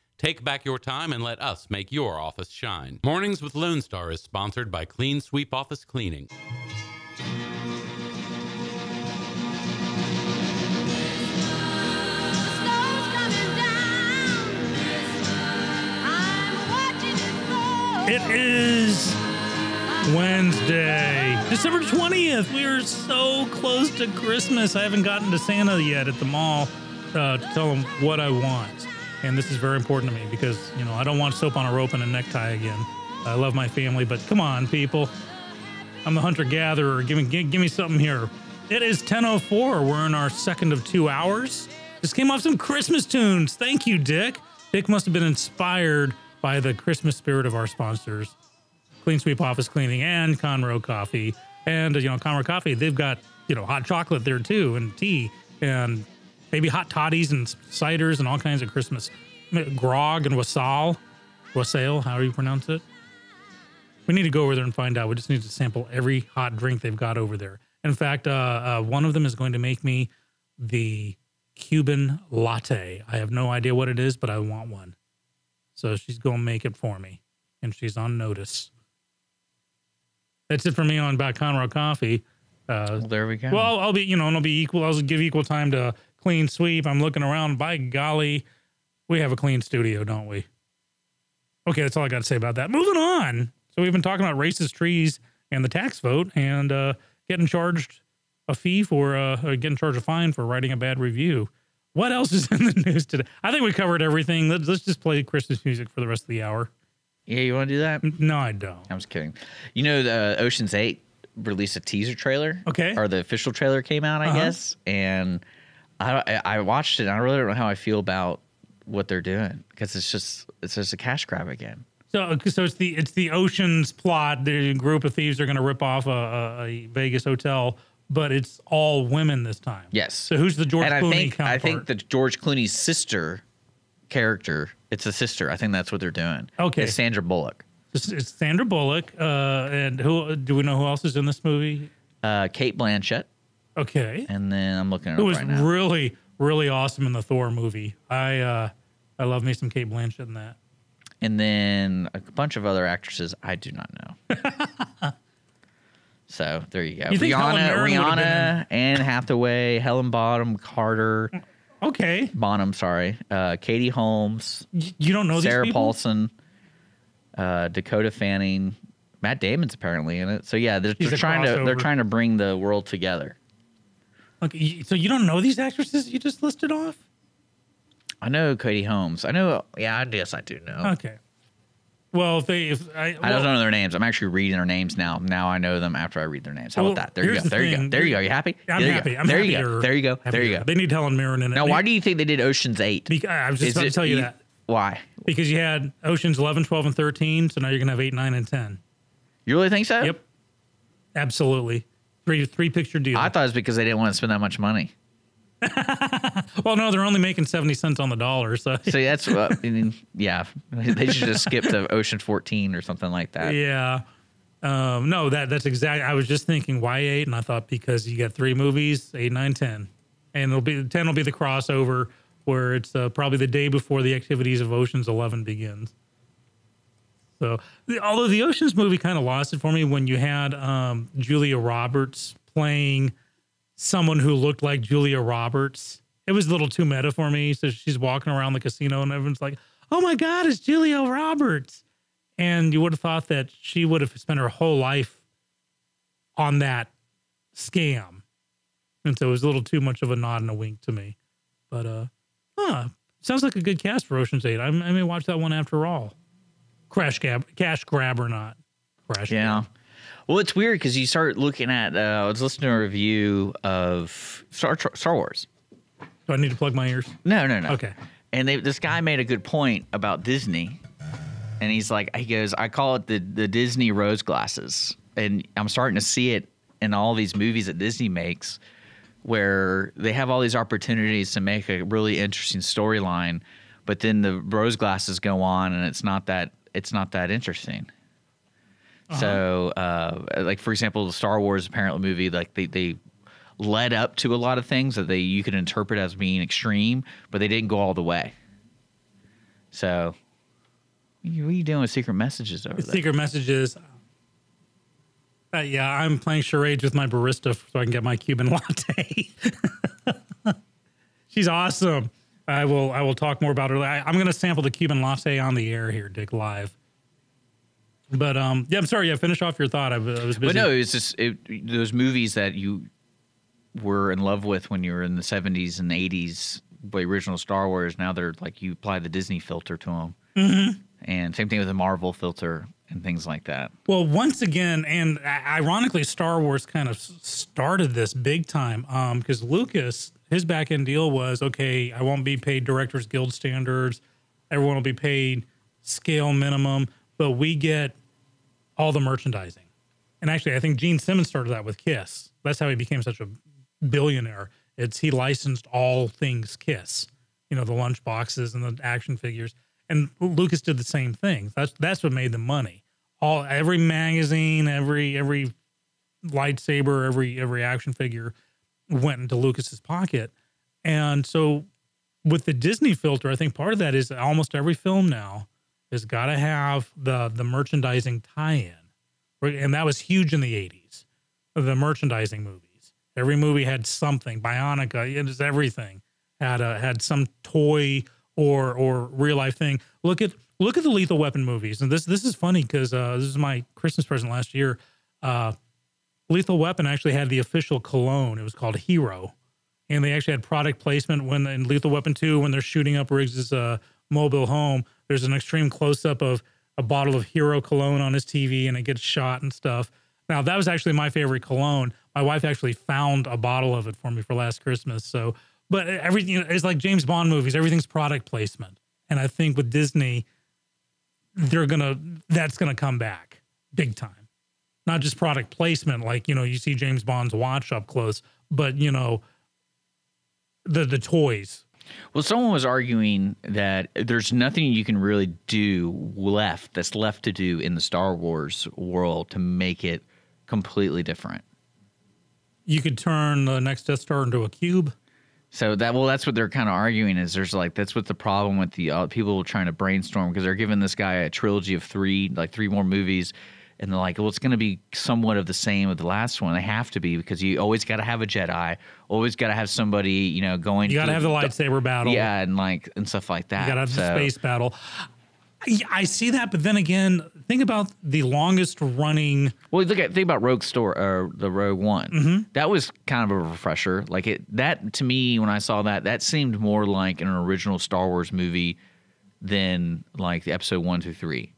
Take back your time and let us make your office shine. Mornings with Lone Star is sponsored by Clean Sweep Office Cleaning. It is Wednesday, December 20th. We are so close to Christmas. I haven't gotten to Santa yet at the mall uh, to tell him what I want. And this is very important to me because, you know, I don't want soap on a rope and a necktie again. I love my family, but come on, people. I'm the hunter gatherer. Give me, give, give me something here. It is 10:04. We're in our second of two hours. Just came off some Christmas tunes. Thank you, Dick. Dick must have been inspired by the Christmas spirit of our sponsors, Clean Sweep Office Cleaning and Conroe Coffee. And you know, Conroe Coffee, they've got you know hot chocolate there too, and tea, and maybe hot toddies and ciders and all kinds of Christmas grog and wassail, wassail, however you pronounce it. We need to go over there and find out. We just need to sample every hot drink they've got over there. In fact, uh, uh, one of them is going to make me the Cuban latte. I have no idea what it is, but I want one. So she's going to make it for me, and she's on notice. That's it for me on Back Conroe Coffee. Uh, Well, there we go. well, I'll, be, you know, and I'll be equal. I'll give equal time to clean sweep. I'm looking around. By golly, we have a clean studio, don't we? Okay, that's all I got to say about that. Moving on. So we've been talking about racist trees and the tax vote and uh, getting charged a fee for uh, uh, getting charged a fine for writing a bad review. What else is <laughs> in the news today? I think we covered everything. Let's, let's just play Christmas music for the rest of the hour. yeah, you want to do that? No, I don't. I'm just kidding. You know, the Ocean's Eight released a teaser trailer. Okay. Or the official trailer came out, I Uh-huh. guess, and I I I watched it. and I really don't know how I feel about what they're doing because it's just it's just a cash grab again. So, so it's the it's the Ocean's plot. The group of thieves are going to rip off a, a, a Vegas hotel, but it's all women this time. Yes. So who's the George and I Clooney think I think the George Clooney's sister character, it's a sister. I think that's what they're doing. Okay. It's Sandra Bullock, It's, it's Sandra Bullock. Uh, and who do we know who else is in this movie? uh, Cate Blanchett, Okay. and then I'm looking at Who it was right really really awesome in the Thor movie. I uh, I love me some Cate Blanchett in that. and then a bunch of other actresses I do not know. <laughs> so there you go. You Rihanna, Mirren would've been Rihanna, Anne Hathaway, Helen Bottom Carter, Okay. Bonham, sorry, uh, Katie Holmes, Y- You don't know Sarah? Paulson, uh, Dakota Fanning, Matt Damon's apparently in it. So yeah, they're, they're trying to they're trying to bring the world together. Okay. So you don't know these actresses you just listed off? I know Katie Holmes. I know. Yeah, I guess I do know. Okay. Well, if they if I, I don't know their names. I'm actually reading their names now. Now I know them after I read their names. How Well, about that? There you go. the There you go. There you go. You happy? I'm there you happy. Go. I'm there happy. you go. There you go. There you go. They need Helen Mirren in it. Now, why do you think they did Ocean's Eight? Bec- I was just Is about to tell you that Why? because you had Oceans 11, 12, and 13, so now you're gonna have eight, nine, and 10. You really think so? Yep, absolutely. Three three picture deal. I thought it was because they didn't want to spend that much money. <laughs> well, no, they're only making seventy cents on the dollar. So See, that's what, I mean, <laughs> yeah. They should just skip to Ocean 14 or something like that. yeah. Um, no, that that's exactly. I was just thinking why eight, and I thought because you got three movies, eight, nine, ten, and it'll be ten will be the crossover where it's uh, probably the day before the activities of Ocean's Eleven begins. So, the, although the Ocean's movie kind of lost it for me when you had um, Julia Roberts playing someone who looked like Julia Roberts, it was a little too meta for me. So she's walking around the casino, and everyone's like, "Oh my God, it's Julia Roberts!" And you would have thought that she would have spent her whole life on that scam, and so it was a little too much of a nod and a wink to me. But uh, huh, sounds like a good cast for Ocean's Eight. I, I may watch that one after all. Crash grab, cash grab or not? Crash. Yeah. grab. Well, it's weird because you start looking at, uh, I was listening to a review of Star, Star Wars. Do I need to plug my ears? No, no, no. Okay. And they, this guy made a good point about Disney. And he's like, he goes, I call it the, the Disney rose glasses. And I'm starting to see it in all these movies that Disney makes where they have all these opportunities to make a really interesting storyline, but then the rose glasses go on and it's not that it's not that interesting. So, uh, like for example, the Star Wars apparently movie, like they, they led up to a lot of things that they you could interpret as being extreme, but they didn't go all the way. So, what are you, what are you doing with secret messages over there? Secret messages. Uh, yeah, I'm playing charades with my barista so I can get my Cuban <laughs> latte. <laughs> She's awesome. I will. I will talk more about it. I, I'm going to sample the Cuban latte on the air here, Dick, live. But um, yeah, I'm sorry. Yeah, finish off your thought. I, was- I was busy. But no, it was just it, those movies that you were in love with when you were in the 70s and 80s, the original Star Wars. Now they're like you apply the Disney filter to them, Mm-hmm. and same thing with the Marvel filter and things like that. Well, once again, and ironically, Star Wars kind of started this big time um, because Lucas, his back end deal was okay, I won't be paid Directors Guild standards. Everyone will be paid scale minimum, but we get all the merchandising. And actually, I think Gene Simmons started that with Kiss. That's how he became such a billionaire. It's he licensed all things Kiss, you know, the lunch boxes and the action figures. And Lucas did the same thing. That's that's what made the money. All every magazine, every every lightsaber, every every action figure went into Lucas's pocket. And so with the Disney filter, I think part of that is almost every film now has got to have the the merchandising tie-in. And that was huge in the 80s. The merchandising movies. Every movie had something. Bionica, it was everything. Had a had some toy or or real life thing. Look at look at the Lethal Weapon movies. And this this is funny because uh, this is my Christmas present last year. Uh, Lethal Weapon actually had the official cologne. It was called Hero, and they actually had product placement when in Lethal Weapon Two when they're shooting up Riggs's uh, mobile home. There's an extreme close up of a bottle of Hero cologne on his TV, and it gets shot and stuff. Now that was actually my favorite cologne. My wife actually found a bottle of it for me for last Christmas. So, but everything it's like James Bond movies. Everything's product placement, and I think with Disney, they're gonna that's gonna come back big time not just product placement like you know you see james bond's watch up close but you know the the toys Well, someone was arguing that there's nothing you can really do left that's left to do in the Star Wars world to make it completely different. you could turn the next death star into a cube So that well, that's what they're kind of arguing is there's like that's what the problem with the uh, people trying to brainstorm because they're giving this guy a trilogy of three, like three more movies, and they're like, well, it's going to be somewhat of the same with the last one. They have to be because you always got to have a Jedi, always got to have somebody, you know, going. you got to have the lightsaber battle yeah, and like and stuff like that. you got to have the space battle I, I see that but then again think about the longest running Well, look at think about Rogue Store or the Rogue One. Mm-hmm. That was kind of a refresher. Like it that to me when I saw that, that seemed more like an original Star Wars movie than like the episode one through three.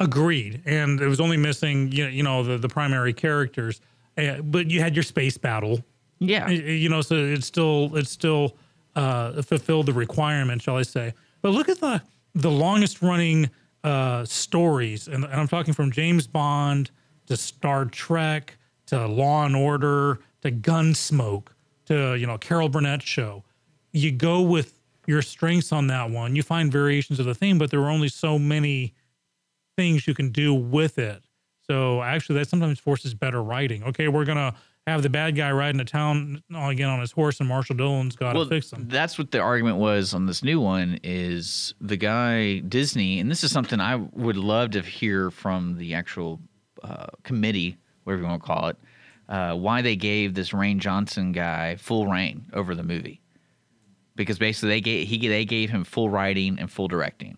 Agreed. And it was only missing you know, you know the, the primary characters. Uh, but you had your space battle. Yeah, you know so it's still it's still uh fulfilled the requirement shall i say. But look at the the longest running uh stories. And, and i'm talking from james bond to Star Trek to Law and Order to Gunsmoke to you know Carol Burnett show. You go with your strengths on that one. You find variations of the theme, but there are only so many things you can do with it. So actually, that sometimes forces better writing. Okay, we're gonna have the bad guy riding to town again on his horse, and Marshal Dillon's got to well, fix him. that's what the argument was on this new one is the guy Disney, and this is something I would love to hear from the actual uh, committee, whatever you want to call it, uh, why they gave this Rian Johnson guy full reign over the movie, because basically they gave he they gave him full writing and full directing.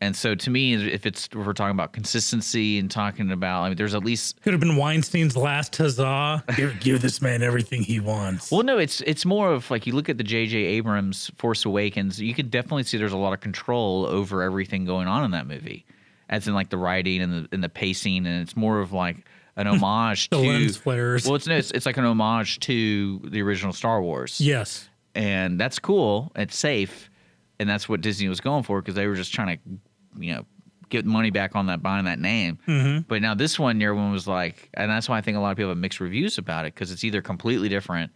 And so to me, if it's if we're talking about consistency and talking about, I mean, there's at least Could have been Weinstein's last huzzah. give, give this man everything he wants. Well, no, it's it's more of like you look at the J.J. Abrams Force Awakens. You can definitely see there's a lot of control over everything going on in that movie, as in like the writing and the and the pacing, and it's more of like an <laughs> homage The to lens flares. Well, it's no, it's, it's like an homage to the original Star Wars. yes. and that's cool. It's safe, and that's what Disney was going for because they were just trying to, you know, get money back on that buying that name. Mm-hmm. But now this one, everyone was like, and that's why I think a lot of people have mixed reviews about it because it's either completely different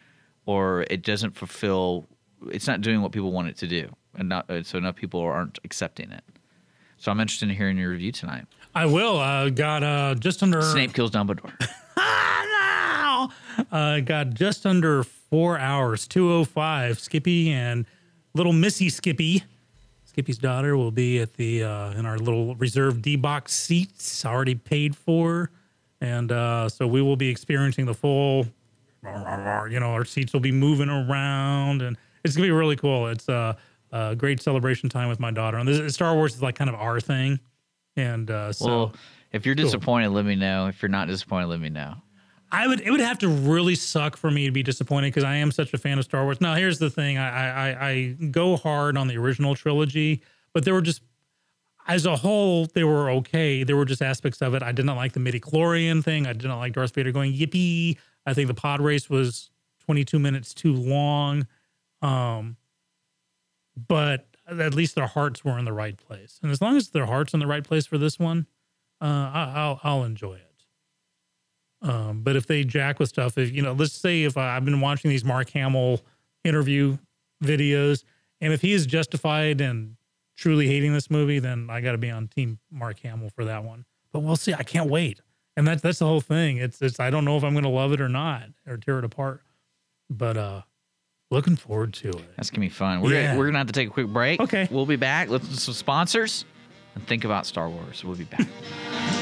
or it doesn't fulfill. It's not doing what people want it to do, and not uh, so enough people aren't accepting it. So I'm interested in hearing your review tonight. I will. Uh, got uh, just under Snape kills Dumbledore. <laughs> No! Uh, got just under four hours, 205. Skippy and little Missy Skippy. Skippy's daughter will be at the uh, in our little reserved D box seats, already paid for, and uh, so we will be experiencing the full. You know, our seats will be moving around, and it's gonna be really cool. It's a, a great celebration time with my daughter. And this, Star Wars is like kind of our thing, and uh, so. well, if you're disappointed, let me know. If you're not disappointed, let me know. I would it would have to really suck for me to be disappointed because I am such a fan of Star Wars. Now here's the thing: I, I I go hard on the original trilogy, but there were just as a whole they were okay. There were just aspects of it I did not like the midi chlorian thing. I did not like Darth Vader going yippee. I think the pod race was 22 minutes too long. Um, but at least their hearts were in the right place, and as long as their hearts are in the right place for this one, uh, I, I'll I'll enjoy it. Um, but if they jack with stuff, if you know, let's say if I, I've been watching these Mark Hamill interview videos, and if he is justified and truly hating this movie, then I got to be on Team Mark Hamill for that one. But we'll see. I can't wait, and that's that's the whole thing. It's it's I don't know if I'm going to love it or not or tear it apart, but uh, looking forward to it. That's gonna be fun. We're Yeah. gonna, we're gonna have to take a quick break. Okay. We'll be back. Let's do some sponsors and think about Star Wars. We'll be back. <laughs>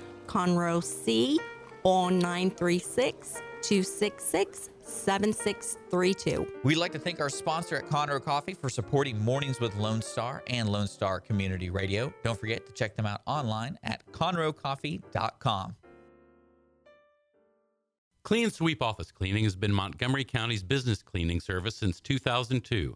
Conroe C on 936 266 7632. We'd like to thank our sponsor at Conroe Coffee for supporting Mornings with Lone Star and Lone Star Community Radio. Don't forget to check them out online at conroecoffee.com. Clean Sweep Office Cleaning has been Montgomery County's business cleaning service since 2002,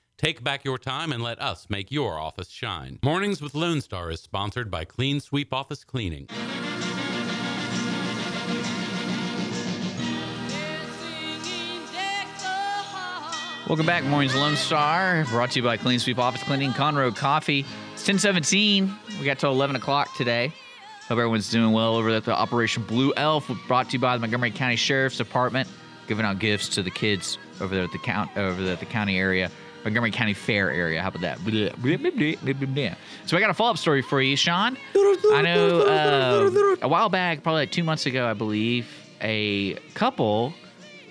Take back your time and let us make your office shine. Mornings with Lone Star is sponsored by Clean Sweep Office Cleaning. Welcome back, Mornings Lone Star, brought to you by Clean Sweep Office Cleaning, Conroe Coffee. It's 1017. We got till 11 o'clock today. Hope everyone's doing well over at the Operation Blue Elf, brought to you by the Montgomery County Sheriff's Department, giving out gifts to the kids over there at the count over there at the county area. Montgomery County Fair area. How about that? So I got a follow up story for you, Sean. I know uh, a while back, probably like two months ago, I believe, a couple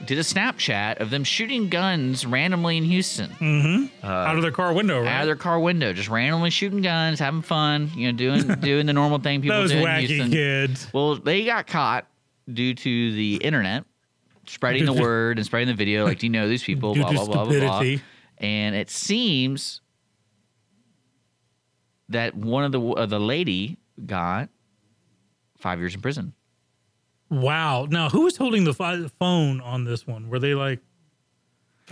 did a Snapchat of them shooting guns randomly in Houston out of their car window, right? out of their car window, just randomly shooting guns, having fun, you know, doing <laughs> doing the normal thing people Those do in wacky Houston. kids. Well, they got caught due to the internet spreading the word and spreading the video. Like, do you know these people? Due Blah blah blah blah blah. And it seems that one of the uh, the lady got five years in prison. Wow. Now, who was holding the phi- phone on this one? Were they like?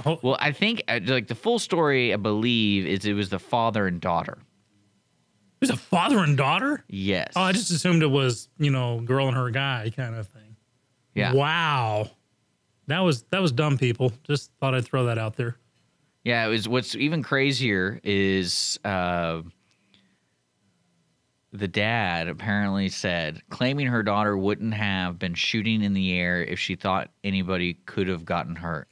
Ho- Well, I think uh, like the full story, I believe, is it was the father and daughter. it was a father and daughter. Yes. Oh, I just assumed it was you know girl and her guy kind of thing. yeah. Wow. That was that was dumb people. Just thought I'd throw that out there. Yeah, it was. What's even crazier is uh, the dad apparently said, claiming her daughter wouldn't have been shooting in the air if she thought anybody could have gotten hurt.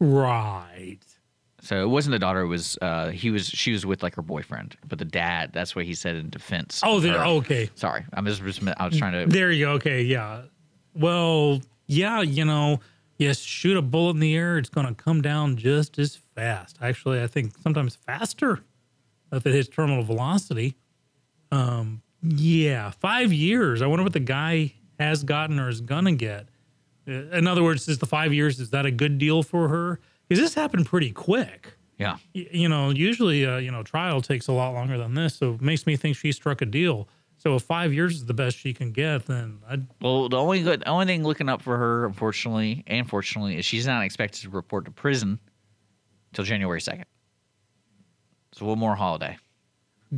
Right. So it wasn't the daughter. It was uh, he was she was with like her boyfriend, but the dad. That's what he said in defense. Oh, there. Okay. Sorry, I'm just. I was trying to. There you go. Okay. Yeah. Well, yeah. You know, yes. Shoot a bullet in the air. It's going to come down just as fast. Actually, I think sometimes faster if it hits terminal velocity. Um. Yeah. Five years. I wonder what the guy has gotten or is gonna get. Uh, In other words, is the five years is that a good deal for her? Because this happened pretty quick. Yeah. y- you know, usually, uh, you know, trial takes a lot longer than this. So it makes me think she struck a deal. So if five years is the best she can get, then I'd, Well, the only good, the only thing looking up for her, unfortunately and fortunately, is she's not expected to report to prison till January second. So one more holiday.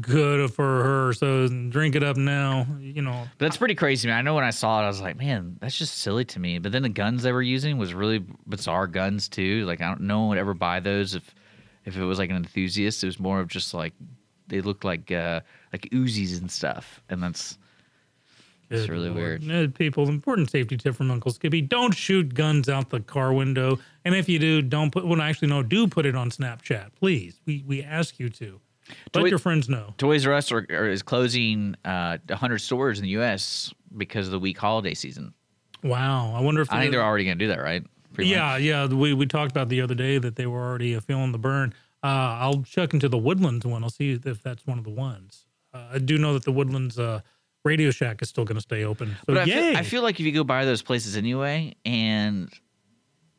good for her. So drink it up now. You know, But that's pretty crazy, man. I know when I saw it, I was like, man, that's just silly to me. But then the guns they were using was really bizarre guns too. Like I don't, no one would ever buy those if if it was like an enthusiast. It was more of just like they looked like uh like Uzis and stuff, and that's It's good really Lord. weird. People, important safety tip from Uncle Skippy: don't shoot guns out the car window. And if you do, don't put. Well, actually, no, do put it on Snapchat, please. We we ask you to. Let we- your friends know. Toys R Us are, are, is closing uh 100 stores in the U.S. because of the weak holiday season. Wow, I wonder if I think they- they're already going to do that, right? Pretty yeah, much. yeah. We we talked about the other day that they were already uh, feeling the burn. Uh, I'll check into the Woodlands one. I'll see if that's one of the ones. I do know that the Woodlands uh, Radio Shack is still going to stay open. So But I feel, I feel like if you go by those places anyway, and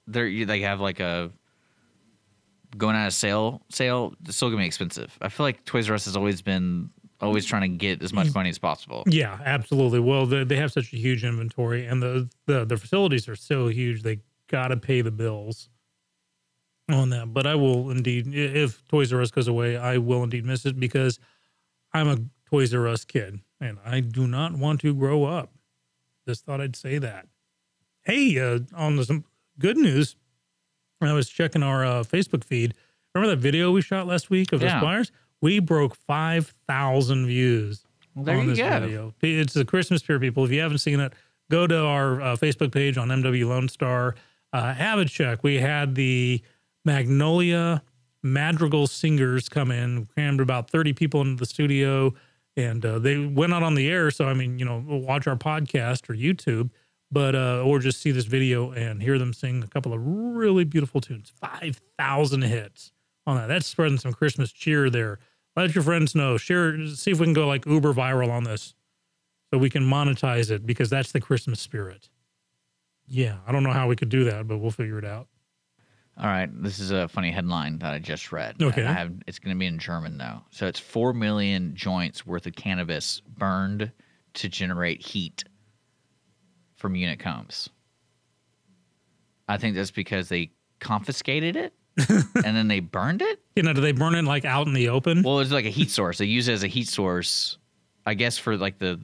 they're they have like a going out of sale sale, it's still gonna be expensive. I feel like Toys R Us has always been always trying to get as much money as possible. yeah, absolutely. Well, they, they have such a huge inventory, and the the, the facilities are so huge. They got to pay the bills on that. But I will indeed, if Toys R Us goes away, I will indeed miss it because I'm a Toys R Us kid, and I do not want to grow up. Just thought I'd say that. Hey, uh, on some good news, I was checking our uh, Facebook feed. Remember that video we shot last week of Yeah. the Squires? We broke 5,000 views Well, there on you this go. video. It's the Christmas Spirit, people. If you haven't seen it, go to our uh, Facebook page on MW Lone Star. Uh, have a check. We had the Magnolia Madrigal singers come in, crammed about 30 people into the studio, and uh, they went out on the air. So, I mean, you know, watch our podcast or YouTube, but, uh, or just see this video and hear them sing a couple of really beautiful tunes. 5,000 hits on that. That's spreading some Christmas cheer there. Let your friends know. Share, see if we can go like uber viral on this so we can monetize it because that's the Christmas spirit. Yeah, I don't know how we could do that, but we'll figure it out. All right, this is a funny headline that I just read. Okay. I have it's going to be in German though. So it's 4 million joints worth of cannabis burned to generate heat from unit combs. I think that's because they confiscated it <laughs> and then they burned it. You know, do they burn it like out in the open? Well, it's like a heat source. They use it as a heat source, I guess, for like the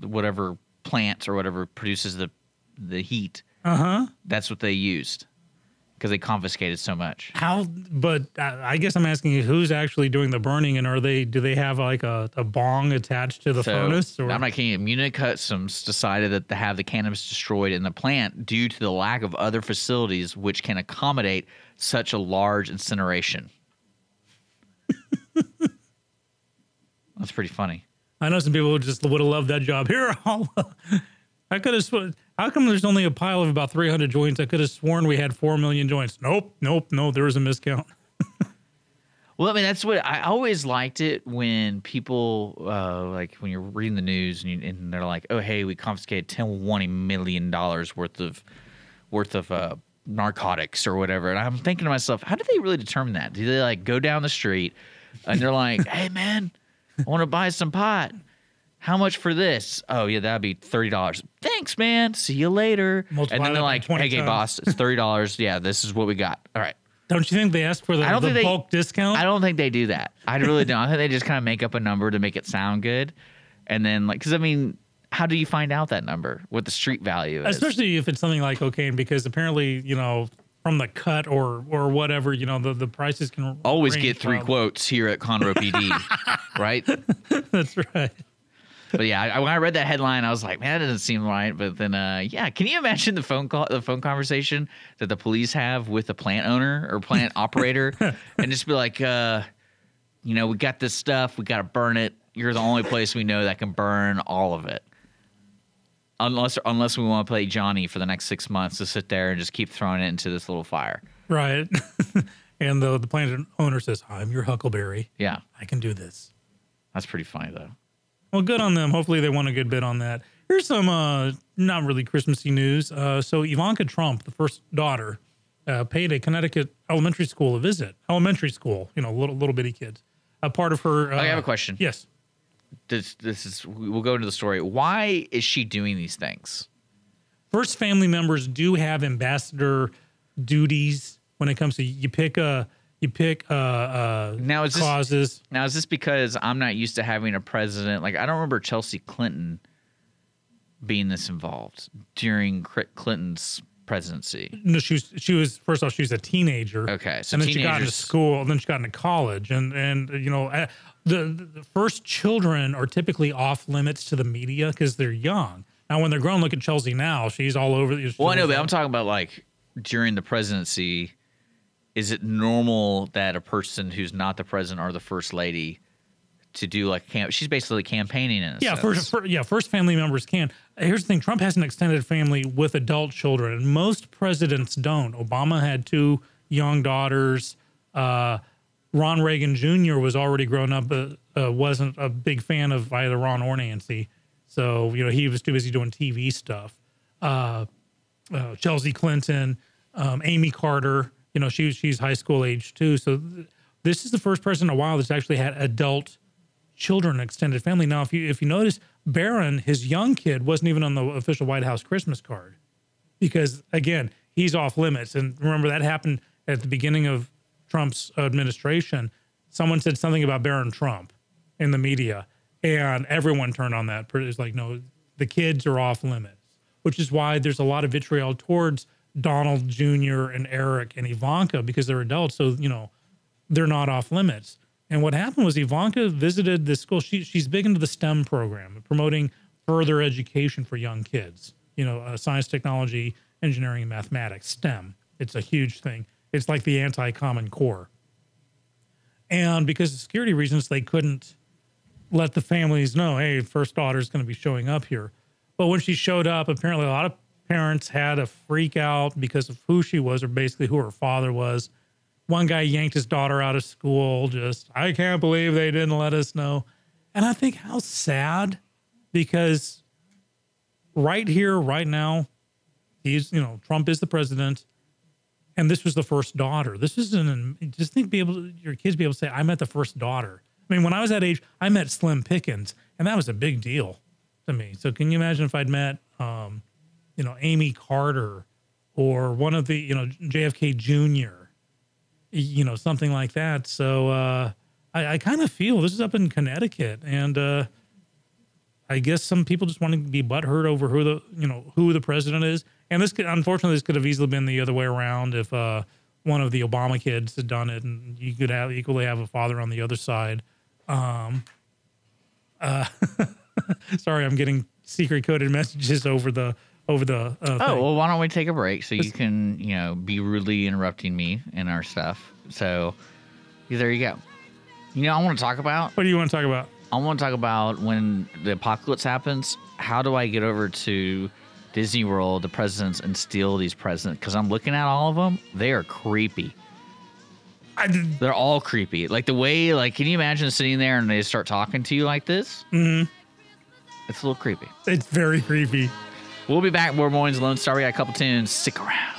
whatever plant or whatever produces the the heat. Uh huh. That's what they used. Because they confiscated so much. How? But I guess I'm asking you, who's actually doing the burning, and are they? Do they have like a, a bong attached to the So, furnace? Or I'm not kidding. Munich Customs decided that to have the cannabis destroyed in the plant due to the lack of other facilities which can accommodate such a large incineration. <laughs> That's pretty funny. I know some people would just would have loved that job. Here, I could have. How come there's only a pile of about 300 joints? I could have sworn we had four million joints. Nope, nope, no. There was a miscount. <laughs> Well, I mean, that's what I always liked it when people, uh, like when you're reading the news and, you, and they're like, "Oh, hey, we confiscated ten twenty million dollars worth of worth of uh, narcotics or whatever." And I'm thinking to myself, how do they really determine that? Do they like go down the street and they're like, <laughs> "Hey, man, I want to buy some pot. How much for this? Oh, yeah, that'd be thirty dollars. Thanks, man. See you later." Multiply and then they're like, 20 "Hey, times." boss, it's thirty dollars. <laughs> yeah, this is what we got. All right." Don't you think they asked for the, I don't the think they- bulk discount? I don't think they do that. I really don't. I think they just kind of make up a number to make it sound good, and then like, because I mean, how do you find out that number? What the street value is? Especially if it's something like cocaine, because apparently, you know, from the cut or or whatever, you know, the, the prices can Always get three wildly. quotes here at Conroe PD, <laughs> right? That's right. But yeah, I, when I read that headline, I was like, man, that doesn't seem right. But then, uh, yeah, can you imagine the phone call, the phone conversation that the police have with the plant owner or plant <laughs> operator, and just be like, uh, you know, we got this stuff, we got to burn it. You're the only place we know that can burn all of it. Unless, unless we want to play Johnny for the next six months to sit there and just keep throwing it into this little fire. Right. <laughs> and the the plant owner says, "I'm your Huckleberry. Yeah, I can do this." that's pretty funny though. Well, good on them. Hopefully, they won a good bid on that. Here's some uh, not really Christmassy news. Uh, so Ivanka Trump, the first daughter, uh, paid a Connecticut elementary school a visit. Elementary school, you know, little little bitty kids. A part of her. Uh, I have a question. Yes. This, this is we'll go into the story. Why is she doing these things? First family members do have ambassador duties when it comes to you pick a you pick uh, uh, Now, is this- causes. Now, is this because I'm not used to having a president? Like, I don't remember Chelsea Clinton being this involved during Clinton's presidency. No, she was she was first off she was a teenager. Okay, so and then she got into school, and then she got into college, and and you know the the first children are typically off limits to the media because they're young. Now when they're grown, look at Chelsea now; she's all over. the Well, I know, but I'm talking about like during the presidency. Is it normal that a person who's not the president or the first lady to do like camp? She's basically campaigning in Yeah, first, fir- yeah, first family members can. Here's the thing: Trump has an extended family with adult children, and most presidents don't. Obama had two young daughters. Uh, Ron Reagan Jr. was already grown up, but uh, wasn't a big fan of either Ron or Nancy. So you know he was too busy doing TV stuff. Uh, uh, Chelsea Clinton, um, Amy Carter. You know she she's high school age too. So th- this is the first person in a while that's actually had adult children extended family. Now, if you if you notice, Barron, his young kid, wasn't even on the official White House Christmas card because again, he's off limits. And remember that happened at the beginning of Trump's administration. Someone said something about Barron Trump in the media, and everyone turned on that. It's like, no, the kids are off limits, which is why there's a lot of vitriol towards Donald Jr. and Eric and Ivanka because they're adults. So you know they're not off limits. And what happened was Ivanka visited this school. She, she's big into the STEM program, promoting further education for young kids. You know, uh, science, technology, engineering, and mathematics, STEM. It's a huge thing. It's like the anti Common Core. And because of security reasons, they couldn't let the families know, hey, first daughter's going to be showing up here. But when she showed up, apparently a lot of parents had a freak out because of who she was, or basically who her father was. One guy yanked his daughter out of school, just, I can't believe they didn't let us know. And I think how sad because right here, right now, he's, you know, Trump is the president. And this was the first daughter. This is an, just think be able to, your kids be able to say, I met the first daughter. I mean, when I was that age, I met Slim Pickens, and that was a big deal to me. So can you imagine if I'd met, um, you know, Amy Carter or one of the, you know, JFK Jr., you know, something like that. So uh, I, I kind of feel this is up in Connecticut, and uh, I guess some people just want to be butthurt over who the, you know, who the president is, And this could, unfortunately, this could have easily been the other way around if uh, one of the Obama kids had done it, and you could have equally have a father on the other side. Um, uh, <laughs> sorry, I'm getting secret coded <laughs> messages over the over the. Uh, Oh, well, why don't we take a break so you can, you know, be rudely interrupting me and our stuff. So there you go. You know, I want to talk about, What do you want to talk about? I want to talk about when the apocalypse happens, how do I get over to Disney World, the presidents, and steal these presents? Because I'm looking at all of them. They are creepy. They're all creepy. Like the way, like, can you imagine sitting there and they start talking to you like this? Mm-hmm. It's a little creepy. it's very creepy. We'll be back. More Mornings Lone Star. We got a couple tunes. Stick around.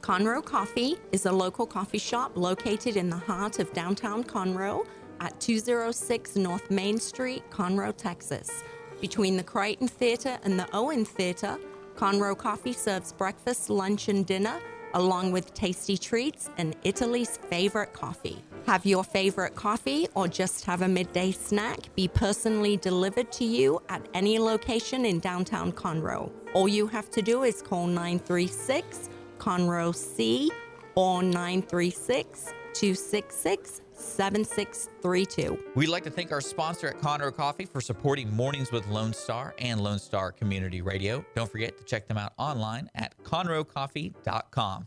Conroe Coffee is a local coffee shop located in the heart of downtown Conroe at 206 North Main Street, Conroe, Texas. Between the Crighton Theater and the Owen Theater, Conroe Coffee serves breakfast, lunch, and dinner, along with tasty treats and Italy's favorite coffee. Have your favorite coffee or just have a midday snack be personally delivered to you at any location in downtown Conroe. All you have to do is call 936 Conroe C or 936 266 7632. We'd like to thank our sponsor at Conroe Coffee for supporting Mornings with Lone Star and Lone Star Community Radio. Don't forget to check them out online at conroecoffee.com.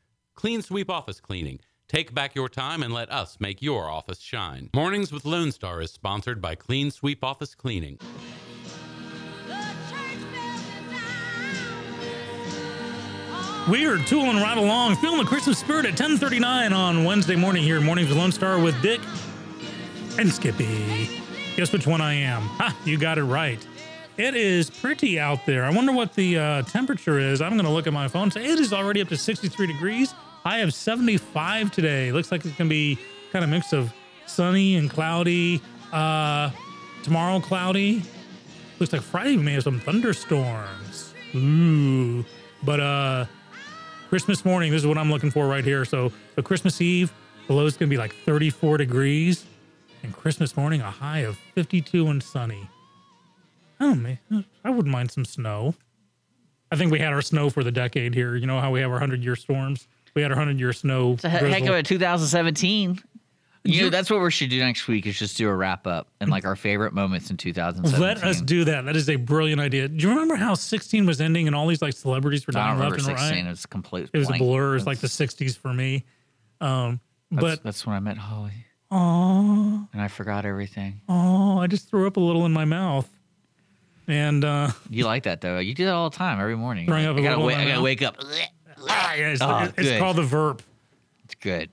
Clean Sweep Office Cleaning. Take back your time and let us make your office shine. Mornings with Lone Star is sponsored by Clean Sweep Office Cleaning. We are tooling right along, feeling the Christmas spirit at 1039 on Wednesday morning here in Mornings with Lone Star with Dick and Skippy. Guess which one I am? Ha, you got it right. It is pretty out there. I wonder what the uh, temperature is. I'm going to look at my phone say it is already up to 63 degrees. I have 75 today. Looks like it's going to be kind of mix of sunny and cloudy. Uh, tomorrow, cloudy. Looks like Friday we may have some thunderstorms. Ooh. But uh Christmas morning, this is what I'm looking for right here. So the Christmas Eve, the low is gonna be like 34 degrees. And Christmas morning, a high of 52 and sunny. Oh man, I wouldn't mind some snow. I think we had our snow for the decade here. You know how we have our hundred year storms? We had our hundred year snow. It's a he- heck of a 2017. You know, that's what we should do next week is just do a wrap up and like our favorite moments in 2017. Let us do that. That is a brilliant idea. Do you remember how 16 was ending and all these like celebrities were I dying don't left remember and 16. right? It was complete. It was a blur. It was like the 60s for me. Um, That's, but that's when I met Holly oh, and I forgot everything. oh, I just threw up a little in my mouth, and uh, You like that though? You do that all the time every morning. Throwing up like, gotta, wait, I gotta wake up. ah, yeah, it's, Oh, it's called the verb. It's good.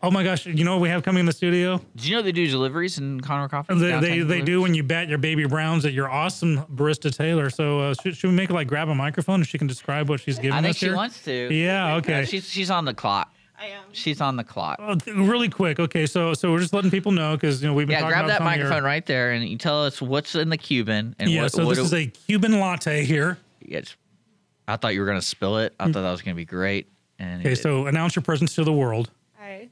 Oh my gosh! You know what we have coming in the studio? Did you know they do deliveries in Conroe Coffee? They they, they deliveries? do when you bat your baby browns at your awesome barista Taylor. So uh, should, should we make her like grab a microphone and she can describe what she's giving I think she here? wants to. Yeah. Okay. Uh, she's she's on the clock. I am. She's on the clock. Oh, really quick. Okay. So so we're just letting people know because you know we've been Yeah, talking grab about that some here. microphone right there, and you tell us what's in the Cuban and Yeah. what. so what this do- is a Cuban latte here. Yes. I thought you were gonna spill it. I thought that was gonna be great. And Okay. it- So announce your presence to the world. Hi.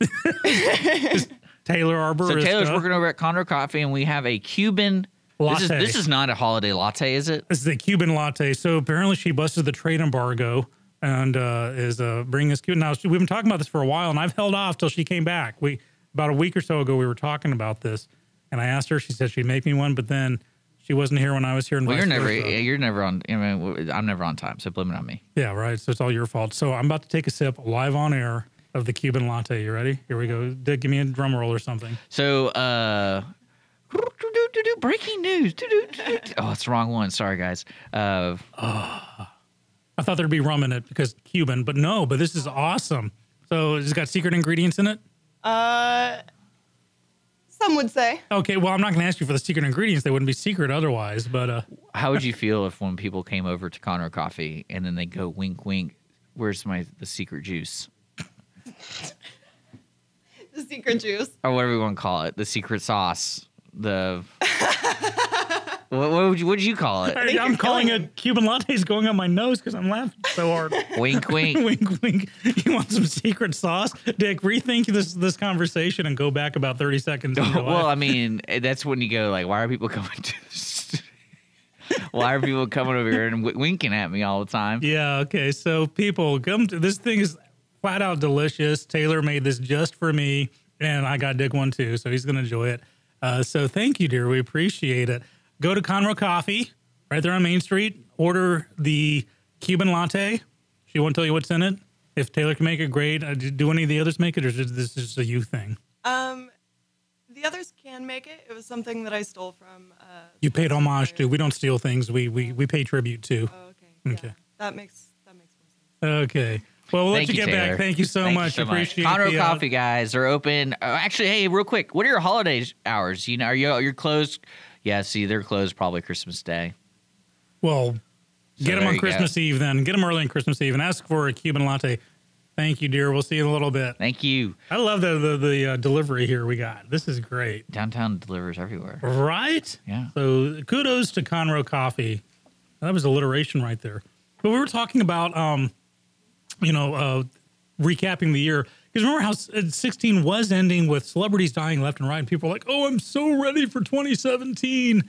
<laughs> Taylor our so. Taylor's working over at Conroe Coffee, and we have a Cuban. This is Latte. this is not a holiday latte, is it? This is a Cuban latte. So apparently she busted the trade embargo and uh, is uh, bringing us Cuban. Now she- we've been talking about this for a while, and I've held off till she came back. We about a week or so ago we were talking about this, and I asked her. She said she'd make me one, but then she wasn't here when I was here. And Well, you're never versa. you're never on. I mean, I'm never on time, so blame it on me. Yeah, right. So it's all your fault. So I'm about to take a sip live on air of the Cuban latte. You ready? Here we go. Dick, give me a drum roll or something. So, uh, <laughs> breaking news. Oh, it's the wrong one. Sorry, guys. Uh, <sighs> I thought there'd be rum in it because Cuban, but no. But this is awesome. So it's got secret ingredients in it. Uh, Some would say. Okay, well, I'm not going to ask you for the secret ingredients. They wouldn't be secret otherwise. But uh, How would you feel if when people came over to Conroe Coffee and then they go wink wink, where's my the secret juice The secret juice. or whatever you want to call it, the secret sauce, the <laughs> what, what would you what you call it? I, think am calling a Cuban latte is going on my nose because I'm laughing so hard. <laughs> wink wink. <laughs> wink, wink. You want some secret sauce, Dick? Rethink this this conversation and go back about 30 seconds. <laughs> well. I mean, eh, that's when you go like, why are people coming to? this? why are people coming over here and w- winking at me all the time? Yeah, okay. So people come to this thing is flat out delicious. Taylor made this just for me, and I got Dick one too, so he's gonna enjoy it. Uh, so thank you, dear. We appreciate it. Go to Conroe Coffee right there on Main Street. Order the Cuban latte. She won't tell you what's in it. If Taylor can make it, great. Uh, do- do any of the others make it, or is this just a you thing? Um, the others can make it. It was something that I stole from. Uh, You paid homage to. We don't steal things. We we we pay tribute to. oh, okay. Okay. Yeah, that makes that makes more sense. Okay. Well, we'll Thank let you, you, get Taylor. back. Thank you so Thank much. you so Appreciate much. Conroe the, uh, Coffee guys are open. Uh, actually, hey, real quick, what are your holiday hours? You know, are you you're closed? Yeah, see, they're closed probably Christmas Day. Well, get them on you go. Christmas Eve then. Get them early on Christmas Eve and ask for a Cuban latte. Thank you, dear. We'll see you in a little bit. Thank you. I love the the, the uh, delivery here we got. This is great. Downtown delivers everywhere. Right? Yeah. So kudos to Conroe Coffee. That was alliteration right there. But we were talking about, um, you know, uh, recapping the year. Because remember how uh, 16 was ending with celebrities dying left and right, and people were like, "Oh, I'm so ready for 2017."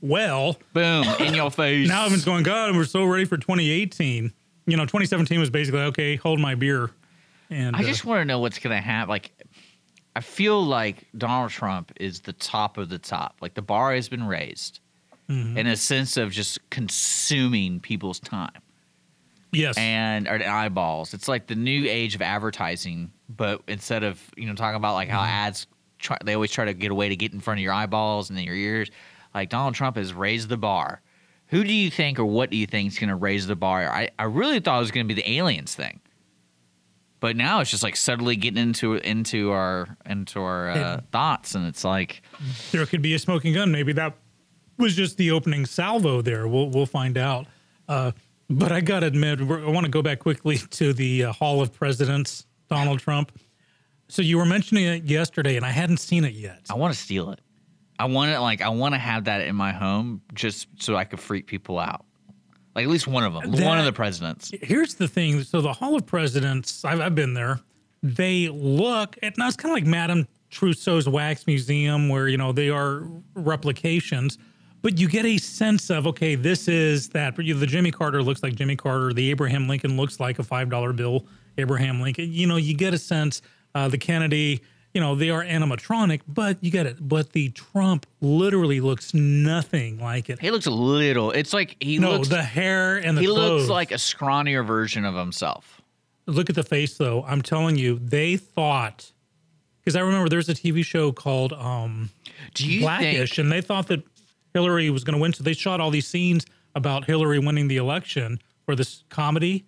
Well, Boom in your face. now everyone's going, God, we're so ready for 2018. You know, 2017 was basically okay. Hold my beer. And I uh, just want to know what's going to happen. Like, I feel like Donald Trump is the top of the top. Like the bar has been raised Mm-hmm. in a sense of just consuming people's time yes, and or eyeballs. It's like the new age of advertising, but instead of you know talking about like how Mm-hmm. ads try, they always try to get a way to get in front of your eyeballs and then your ears. Like Donald Trump has raised the bar. Who do you think or what do you think is going to raise the bar? I, I really thought it was going to be the aliens thing, but now it's just like subtly getting into into our into our uh, thoughts, and it's like there could be a smoking gun. Maybe that was just the opening salvo there. We'll we'll find out. Uh, but I gotta admit, I want to go back quickly <laughs> to the uh, Hall of Presidents, Donald Trump. So you were mentioning it yesterday, and I hadn't seen it yet. I want to steal it. I want to like I want to have that in my home just so I could freak people out. Like at least one of them, one of the presidents. Here's the thing. So the Hall of Presidents, I've, I've been there. They look, and now it's kind of like Madame Tussaud's Wax Museum, where you know they are replications, but you get a sense of okay, this is that. But you, the Jimmy Carter looks like Jimmy Carter. The Abraham Lincoln looks like a five dollar bill. Abraham Lincoln. You know, you get a sense. Uh, the Kennedy. You know, they are animatronic, but you get it. But the Trump literally looks nothing like it. He looks a little. It's like he no, looks. the hair and the he clothes. looks like a scrawnier version of himself. Look at the face, though. I'm telling you, they thought because I remember there's a TV show called um, Do you Blackish, think? and they thought that Hillary was going to win, so they shot all these scenes about Hillary winning the election for this comedy.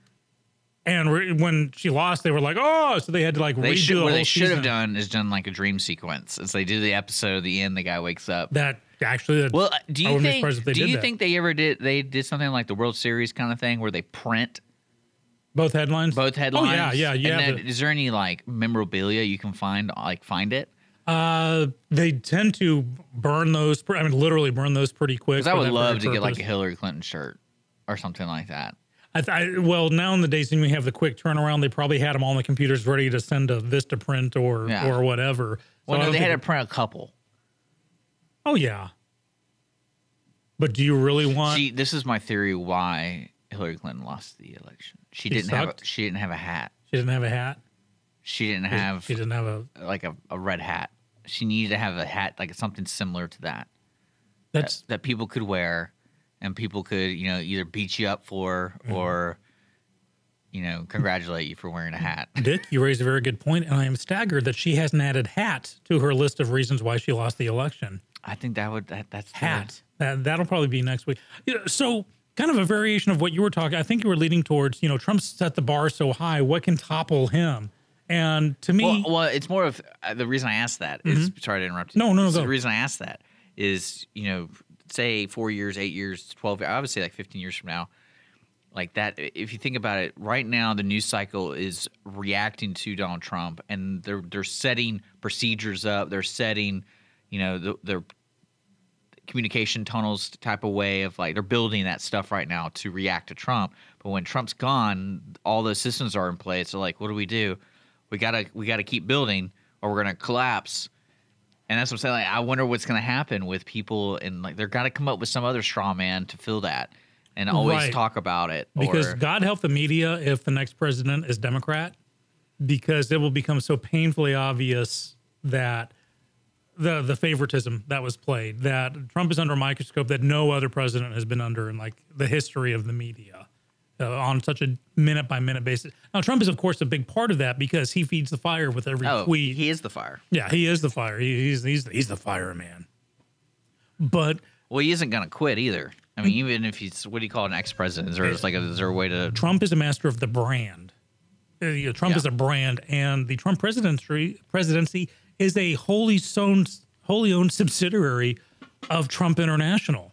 And re- when she lost, they were like, "Oh!" So they had to like They redo should. the What they should have done is done like a dream sequence. As they do the episode at the end, the guy wakes up. That actually, that, Well, do you think? if they Do you that. think they ever did? They did something like the World Series kind of thing where they print both headlines? both headlines. Oh yeah, yeah, yeah. And then, the- is there any like memorabilia you can find? Like find it. Uh, they tend to burn those. I mean, literally burn those pretty quick. I would love to get like a. Hillary Clinton shirt or something like that. I, th- I well now in the days when we have the quick turnaround, they probably had them all on the computers ready to send to Vistaprint or Yeah. or whatever. Well, So no, they had to print a couple. Oh yeah. But do you really want? See, this is my theory why Hillary Clinton lost the election. She, She didn't have. A, she didn't have a hat. she didn't have a hat. She didn't have She didn't have a. like a, a red hat. She needed to have a hat like something similar to that That's that people could wear, and people could you know either beat you up for Mm-hmm. or you know congratulate you for wearing a hat. <laughs> Dick. You raised a very good point, and I am staggered that she hasn't added hat to her list of reasons why she lost the election. I think that would that that's hat. That that'll probably be next week. You know, so kind of a variation of what you were talking. I think you were leading towards. You know, Trump set the bar so high. What can topple him? And to me, Well, well, it's more of uh, the reason I asked that is sorry to interrupt. You. No, no, no. The reason I asked that is you know, say four years, eight years, twelve. I would say like fifteen years from now, like that. If you think about it, right now the news cycle is reacting to Donald Trump, and they're they're setting procedures up. They're setting, you know, the, their communication tunnels type of way of like they're building that stuff right now to react to Trump. But when Trump's gone, all those systems are in place. So like, what do we do? We gotta we gotta keep building, or we're gonna collapse. And that's what I'm saying. Like, I wonder what's gonna happen with people, and like they're gotta come up with some other straw man to fill that, and always Right. talk about it. because or, God help the media if the next president is Democrat, because it will become so painfully obvious that the the favoritism that was played, that Trump is under a microscope that no other president has been under in like the history of the media. Uh, on such a minute by minute basis. Now, Trump is, of course, a big part of that because he feeds the fire with every oh, tweet. he is the fire. yeah, he is the fire. He, he's he's he's the fireman. But Well, he isn't gonna quit either. I mean, even if he's what do you call an ex president? Is there like a, is there a way to? Trump is a master of the brand. Uh, Trump Yeah. is a brand, and the Trump presidency presidency is a wholly owned, wholly owned subsidiary of Trump International.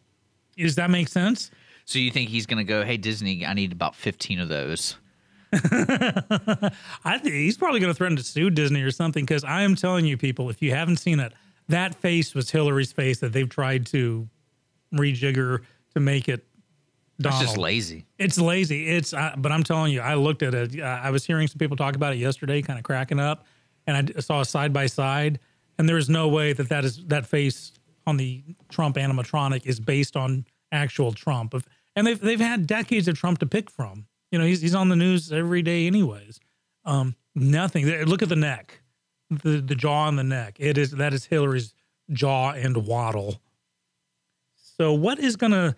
Does that make sense? So you think he's gonna go? Hey, Disney, I need about fifteen of those. <laughs> I think he's probably going to threaten to sue Disney or something because I am telling you, people, if you haven't seen it, that face was Hillary's face that they've tried to rejigger to make it. Donald. just lazy. It's lazy. It's, uh, but I'm telling you, I looked at it. Uh, I was hearing some people talk about it yesterday, kind of cracking up, and I d- saw a side by side, and there's no way that that is that face on the Trump animatronic is based on actual Trump. Of- And they've they've had decades of Trump to pick from. You know, he's he's on the news every day, anyways. Um, nothing. Look at the neck, the the jaw and the neck. It is that is Hillary's jaw and waddle. So what is gonna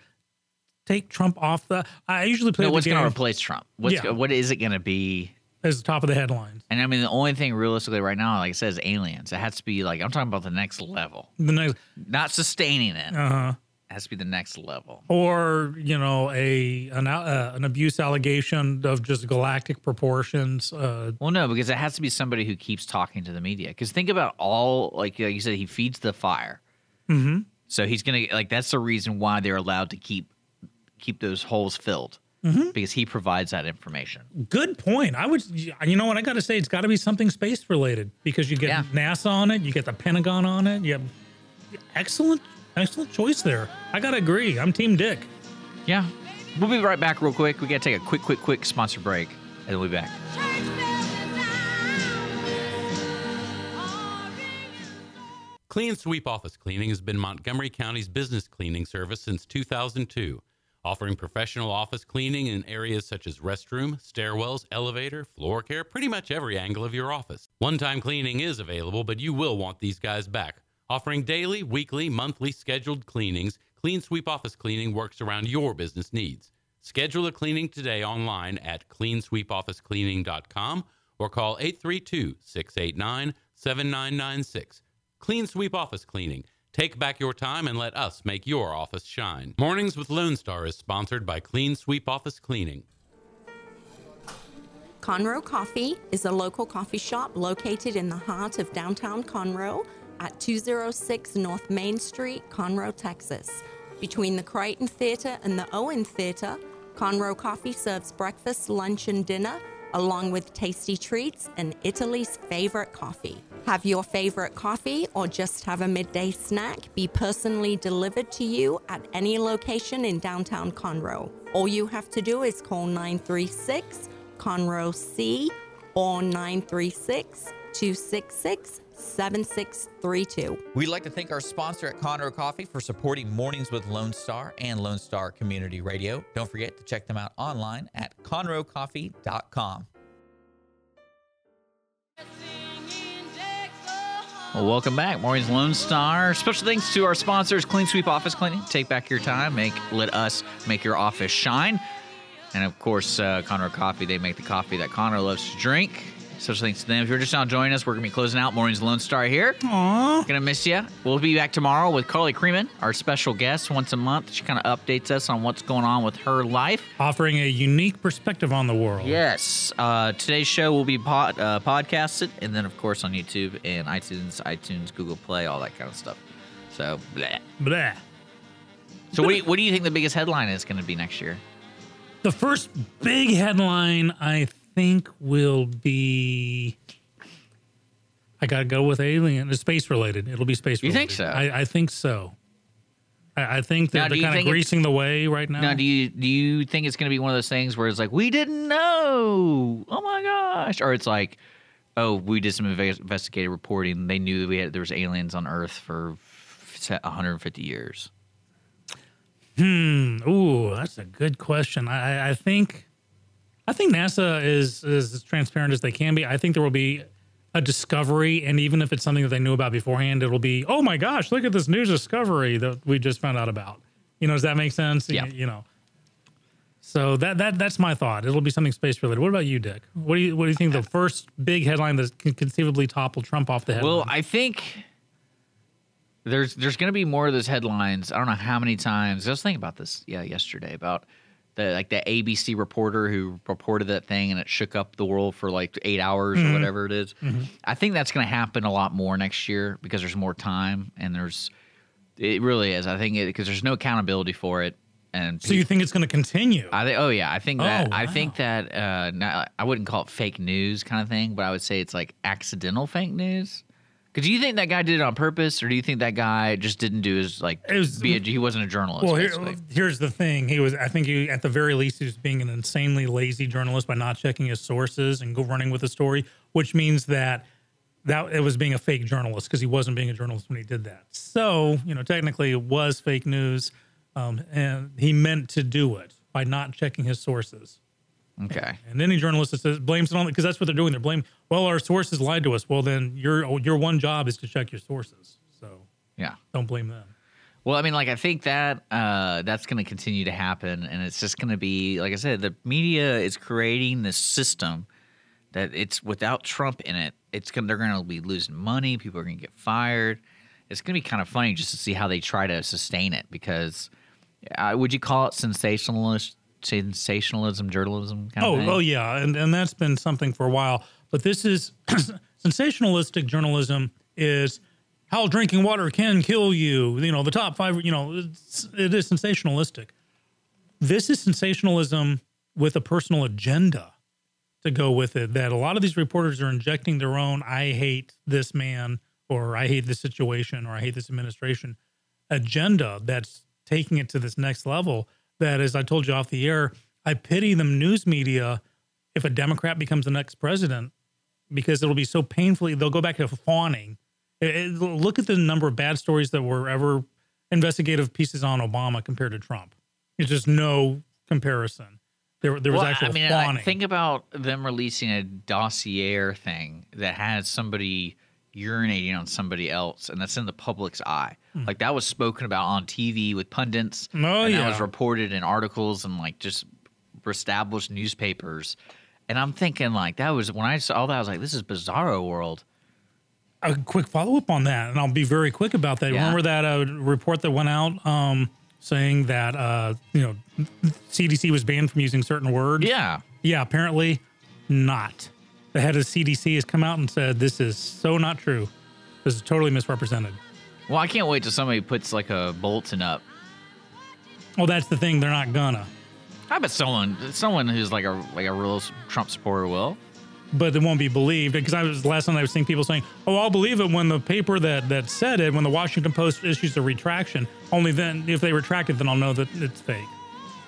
take Trump off the? I usually play No, the what's game gonna replace Trump? What's Yeah. what is it gonna be? as the top of the headlines. And I mean, the only thing realistically right now, like I said, is aliens. It has to be like I'm talking about the next level, The next, not sustaining it. uh huh. Has to be the next level. Or you know, a an uh, an abuse allegation of just galactic proportions. Uh, Well, no, because it has to be somebody who keeps talking to the media. Because think about all, like, like you said, he feeds the fire. mhm. So he's gonna like that's the reason why they're allowed to keep keep those holes filled Mm-hmm. because he provides that information. Good point. I would, you know what? I got to say, it's got to be something space related because you get Yeah. NASA on it, you get the Pentagon on it. You have excellent, excellent choice there. I got to agree. I'm Team Dick. Yeah, we'll be right back real quick. We gotta take a quick, quick, quick sponsor break, and we'll be back. Church bells and Clean Sweep Office Cleaning has been Montgomery County's business cleaning service since 2002, offering professional office cleaning in areas such as restroom, stairwells, elevator, floor care, pretty much every angle of your office. One time cleaning is available, but you will want these guys back. Offering daily, weekly, monthly scheduled cleanings, Clean Sweep Office Cleaning works around your business needs. Schedule a cleaning today online at cleansweepofficecleaning.com or call 832 689 7996. Clean Sweep Office Cleaning. Take back your time and let us make your office shine. Mornings with Lone Star is sponsored by Clean Sweep Office Cleaning. Conroe Coffee is a local coffee shop located in the heart of downtown Conroe at 206 North Main Street, Conroe, Texas. Between the Crighton Theater and the Owen Theater, Conroe Coffee serves breakfast, lunch, and dinner, along with tasty treats and Italy's favorite coffee. Have your favorite coffee or just have a midday snack be personally delivered to you at any location in downtown Conroe. All you have to do is call 936 Conroe C or 936 266 7632. We'd like to thank our sponsor at Conroe Coffee for supporting Mornings with Lone Star and Lone Star Community Radio. Don't forget to check them out online at conroecoffee.com. Well, welcome back, Mornings Lone Star. Special thanks to our sponsors, Clean Sweep Office Cleaning. Take back your time, make let us make your office shine. And of course, uh, Conroe Coffee. They make the coffee that Conroe loves to drink. Special thanks to them. If you're just now joining us, we're going to be closing out Morning's Lone Star here. Aw. Gonna miss you. We'll be back tomorrow with Carly Creeman, our special guest once a month. She kind of updates us on what's going on with her life. Offering a unique perspective on the world. Yes. Uh, today's show will be pod, uh, podcasted, and then of course on YouTube and iTunes, iTunes, Google Play, all that kind of stuff. So, bleh. Blah. so what do you, what do you think the biggest headline is going to be next year? The first big headline, I think, will be. I gotta go with alien. It's space related. It'll be space. You related. think so? I, I think so. I, I think Now, that do they're kind of greasing the way right now. Now, do you do you think it's going to be one of those things where it's like we didn't know? Oh my gosh! Or it's like, oh, we did some investigative reporting. They knew that we had there was aliens on Earth for 150 years. Hmm. Ooh, that's a good question. I- I think, I think NASA is is as transparent as they can be. I think there will be a discovery, and even if it's something that they knew about beforehand, it'll be, oh my gosh, look at this new discovery that we just found out about. You know, does that make sense? Yeah. You, you know. So that that that's my thought. It'll be something space related. What about you, Dick? What do you what do you think the first big headline that can conceivably topple Trump off the headline? Well, I think there's there's going to be more of those headlines. I don't know how many times. I was thinking about this yeah yesterday about the like the ABC reporter who reported that thing and it shook up the world for like eight hours or whatever it is. I think that's going to happen a lot more next year because there's more time and there's it really is. I think because there's no accountability for it and so you think it's going to continue? I think. Oh yeah, I think that. Oh, I think that. Uh, not, I wouldn't call it fake news kind of thing, but I would say it's like accidental fake news. Because do you think that guy did it on purpose, or do you think that guy just didn't do his like? It was- a, he wasn't a journalist. Well, here, here's the thing. He was, I think, he, at the very least, he was being an insanely lazy journalist by not checking his sources and go running with the story, which means that that it was being a fake journalist because he wasn't being a journalist when he did that. So, you know, technically, it was fake news, um, and he meant to do it by not checking his sources. Okay. And any journalist that says blames it on because that's what they're doing. They're blaming. Well, our sources lied to us. Well, then your your one job is to check your sources. So Yeah. don't blame them. Well, I mean, like I think that uh, that's going to continue to happen, and it's just going to be like I said, the media is creating this system that it's without Trump in it, it's going to they're going to be losing money. People are going to get fired. It's going to be kind of funny just to see how they try to sustain it because uh, would you call it sensationalist, sensationalism, journalism? Kind Oh, of thing? oh yeah, and and that's been something for a while. But this is <clears throat> sensationalistic journalism. Is how drinking water can kill you. You know, the top five. You know, it's, it is sensationalistic. This is sensationalism with a personal agenda to go with it. That a lot of these reporters are injecting their own "I hate this man" or "I hate this situation" or "I hate this administration" agenda that's taking it to this next level. That, as I told you off the air, I pity the news media if a Democrat becomes the next president because it'll be so painfully, they'll go back to fawning. It- it- look at the number of bad stories that were ever investigative pieces on Obama compared to Trump. It's just no comparison. There, there was Well, actual I mean, fawning. I think about them releasing a dossier thing that has somebody urinating on somebody else, and that's in the public's eye. Like that was spoken about on TV with pundits. Oh, and yeah. that was reported in articles and like just established newspapers. And I'm thinking like that was when I saw that I was like, this is bizarro world. a quick follow up on that, and I'll be very quick about that. Yeah. Remember that uh, report that went out um, saying that uh, you know CDC was banned from using certain words. Yeah. Yeah, apparently not. The head of CDC has come out and said this is so not true. This is totally misrepresented. Well, I can't wait till somebody puts like a bulletin up. Well, that's the thing. They're not gonna, I bet someone, someone who's like a like a real Trump supporter will. but it won't be believed because I was last night I was seeing people saying, "Oh, I'll believe it when the paper that that said it, when the Washington Post issues a retraction. Only then, if they retract it, then I'll know that it's fake."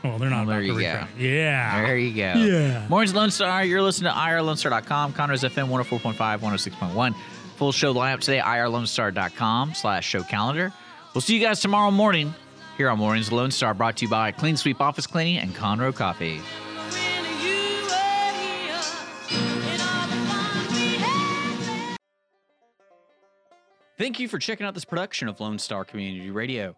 Well, they're not. Well, there about to you go. Yeah. There you go. Yeah. Morning's Lone Star. You're listening to IRLoneStar.com, Conroe's FM 104.5, 106.1. Full show lineup today, IRLoneStar.com slash show calendar. We'll see you guys tomorrow morning here on Mornings Lone Star, brought to you by Clean Sweep Office Cleaning and Conroe Coffee. Thank you for checking out this production of Lone Star Community Radio.